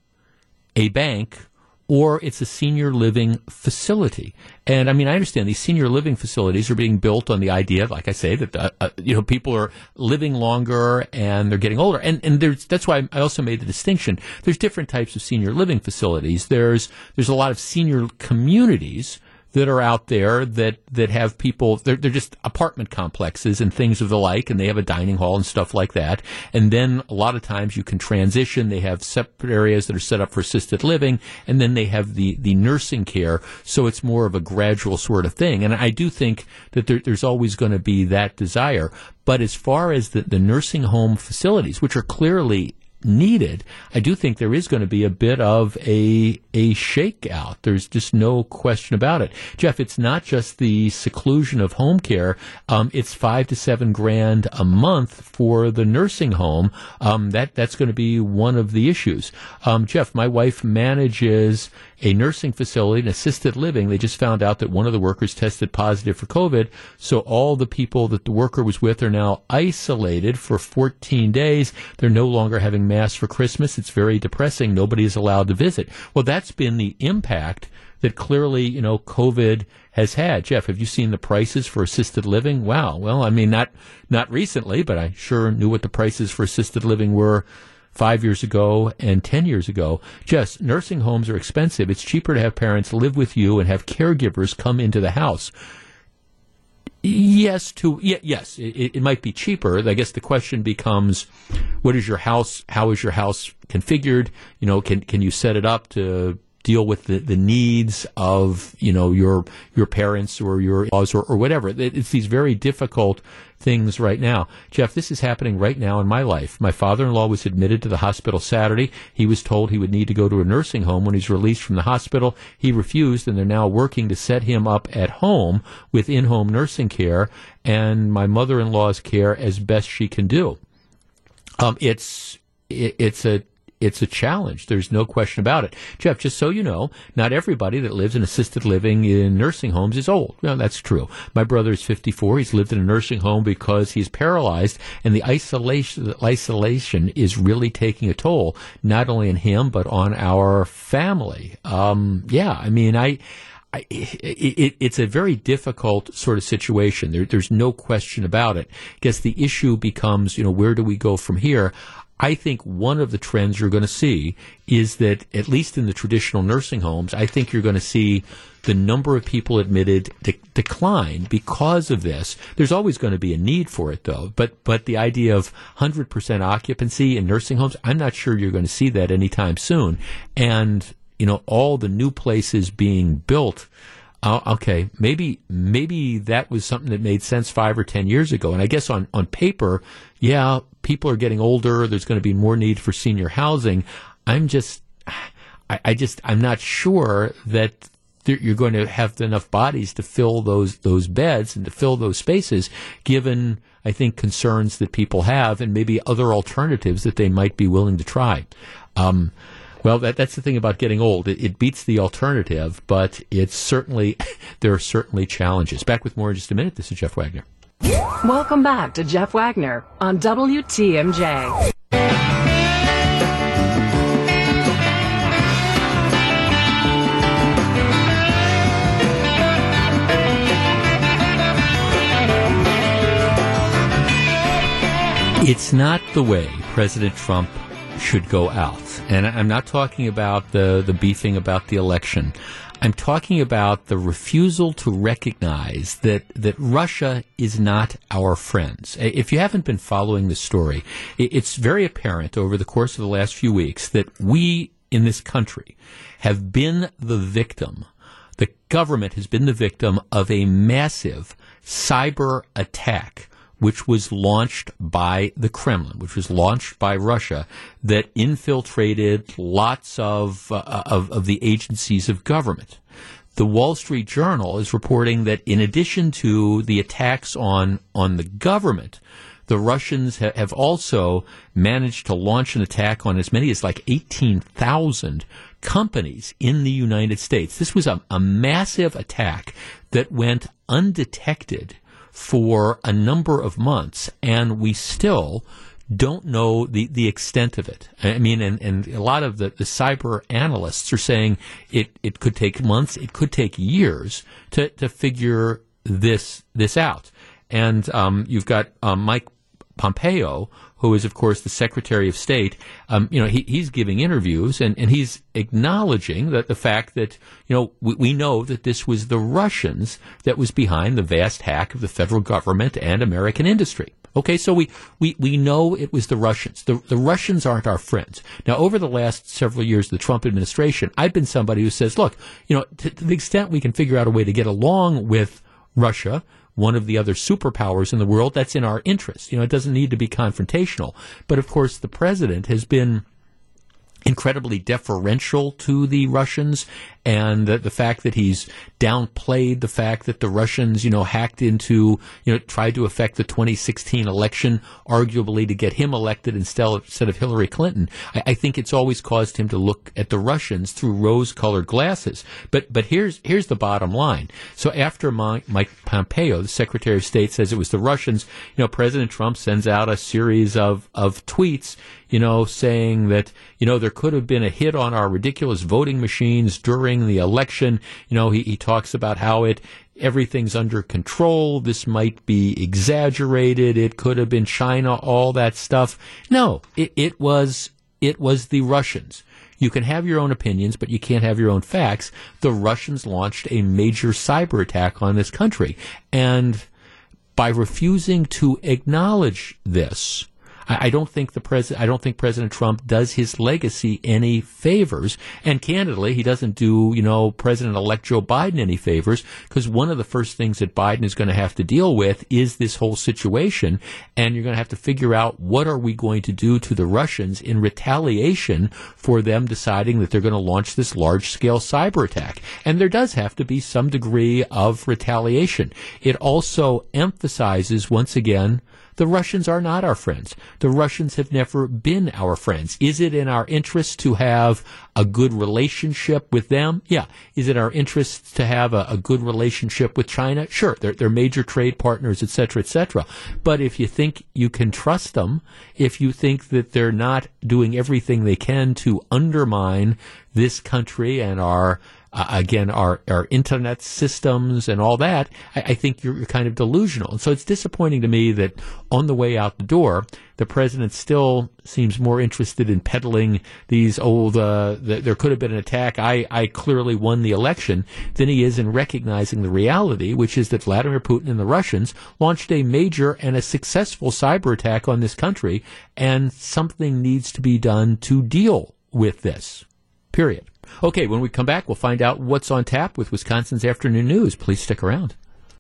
a bank, or it's a senior living facility. And I mean, I understand these senior living facilities are being built on the idea, like I say, that uh, uh, you know people are living longer and they're getting older. And and there's that's why I also made the distinction. There's different types of senior living facilities. There's there's a lot of senior communities that are out there that, that have people, they're, they're just apartment complexes and things of the like, and they have a dining hall and stuff like that. And then a lot of times you can transition. They have separate areas that are set up for assisted living, and then they have the, the nursing care. So it's more of a gradual sort of thing. And I do think that there, there's always going to be that desire. But as far as the, the nursing home facilities, which are clearly needed, I do think there is going to be a bit of a a shakeout. There's just no question about it. Jeff, it's not just the seclusion of home care. Um, it's five to seven grand a month for the nursing home. Um, that that's going to be one of the issues. Um, Jeff, my wife manages a nursing facility, an assisted living. They just found out that one of the workers tested positive for COVID. So all the people that the worker was with are now isolated for 14 days. They're no longer having mass for Christmas. It's very depressing. Nobody is allowed to visit. Well, that's been the impact that clearly, you know, COVID has had. Jeff, have you seen the prices for assisted living? Wow. Well, I mean, not, not recently, but I sure knew what the prices for assisted living were five years ago and 10 years ago. Just nursing homes are expensive. It's cheaper to have parents live with you and have caregivers come into the house. Yes, to yes, it, it, might be cheaper. I guess the question becomes, what is your house? How is your house configured? You know, can can you set it up to deal with the, the needs of you know your your parents or your laws or, or whatever. It's these very difficult things right now. Jeff, this is happening right now in my life. My father-in-law was admitted to the hospital Saturday. He was told he would need to go to a nursing home when he's released from the hospital. He refused, and they're now working to set him up at home with in-home nursing care and my mother-in-law's care as best she can do. Um, it's it, it's a it's a challenge. There's no question about it. Jeff, just so you know, not everybody that lives in assisted living in nursing homes is old. That's true. My brother is 54. He's lived in a nursing home because he's paralyzed, and the isolation, isolation is really taking a toll, not only on him, but on our family. Um, yeah, I mean, I, I, it, it's a very difficult sort of situation. There, there's no question about it. I guess the issue becomes, you know, where do we go from here? I think one of the trends you're going to see is that, at least in the traditional nursing homes, I think you're going to see the number of people admitted de- decline because of this. There's always going to be a need for it, though. But but the idea of 100% occupancy in nursing homes, I'm not sure you're going to see that anytime soon. And you know, all the new places being built. Uh, okay, maybe maybe that was something that made sense five or ten years ago. And I guess on on paper, yeah, people are getting older. There's going to be more need for senior housing. I'm just, I, I just, I'm not sure that you're going to have enough bodies to fill those those beds and to fill those spaces, given I think concerns that people have and maybe other alternatives that they might be willing to try. Um, well, that, that's the thing about getting old. It, it, beats the alternative, but it's certainly there are certainly challenges. Back with more in just a minute. This is Jeff Wagner. Welcome back to Jeff Wagner on WTMJ. It's not the way President Trump should go out. And I'm not talking about the, the beefing about the election. I'm talking about the refusal to recognize that, that Russia is not our friends. If you haven't been following the story, it's very apparent over the course of the last few weeks that we in this country have been the victim. The government has been the victim of a massive cyber attack which was launched by the Kremlin, which was launched by Russia, that infiltrated lots of, uh, of, of the agencies of government. The Wall Street Journal is reporting that in addition to the attacks on, on the government, the Russians ha- have also managed to launch an attack on as many as like 18,000 companies in the United States. This was a, a massive attack that went undetected for a number of months, and we still don't know the, the extent of it. I mean, and, and a lot of the, the cyber analysts are saying it, it could take months, it could take years to, to figure this this out. And um, you've got um, Mike Pompeo, who is, of course, the Secretary of State, um, you know, he, he's giving interviews and, and he's acknowledging that the fact that, you know, we, we know that this was the Russians that was behind the vast hack of the federal government and American industry. Okay, so we, we, we know it was the Russians. The, the Russians aren't our friends. Now, over the last several years of the Trump administration, I've been somebody who says, look, you know, to, to the extent we can figure out a way to get along with Russia, one of the other superpowers in the world, that's in our interest. You know, it doesn't need to be confrontational. But of course, the president has been incredibly deferential to the Russians and the, the, fact that he's downplayed the fact that the Russians, you know, hacked into, you know, tried to affect the 2016 election, arguably to get him elected instead of, instead of Hillary Clinton. I, I think it's always caused him to look at the Russians through rose-colored glasses. But but here's here's the bottom line. So after Mike, Mike Pompeo, the Secretary of State, says it was the Russians, you know, President Trump sends out a series of of tweets you know, saying that, you know, there could have been a hit on our ridiculous voting machines during the election. You know, he, he talks about how it, everything's under control. This might be exaggerated. It could have been China, all that stuff. No, it, it was, it was the Russians. You can have your own opinions, but you can't have your own facts. The Russians launched a major cyber attack on this country. And by refusing to acknowledge this, I, I don't think the president, I don't think President Trump does his legacy any favors. And candidly, he doesn't do, you know, President-elect Joe Biden any favors because one of the first things that Biden is going to have to deal with is this whole situation. And you're going to have to figure out what are we going to do to the Russians in retaliation for them deciding that they're going to launch this large-scale cyber attack. And there does have to be some degree of retaliation. It also emphasizes once again the Russians are not our friends. The Russians have never been our friends. Is it in our interest to have a good relationship with them? Yeah. Is it our interest to have a, a good relationship with China? Sure. They're, they're major trade partners, et cetera, et cetera. But if you think you can trust them, if you think that they're not doing everything they can to undermine this country and our uh, again, our, our internet systems and all that, I, I think you're, you're, kind of delusional. And so it's disappointing to me that on the way out the door, the president still seems more interested in peddling these old, uh, the, there could have been an attack. I, I clearly won the election than he is in recognizing the reality, which is that Vladimir Putin and the Russians launched a major and a successful cyber attack on this country, and something needs to be done to deal with this. Period. Okay, when we come back, we'll find out what's on tap with Wisconsin's afternoon news. Please stick around.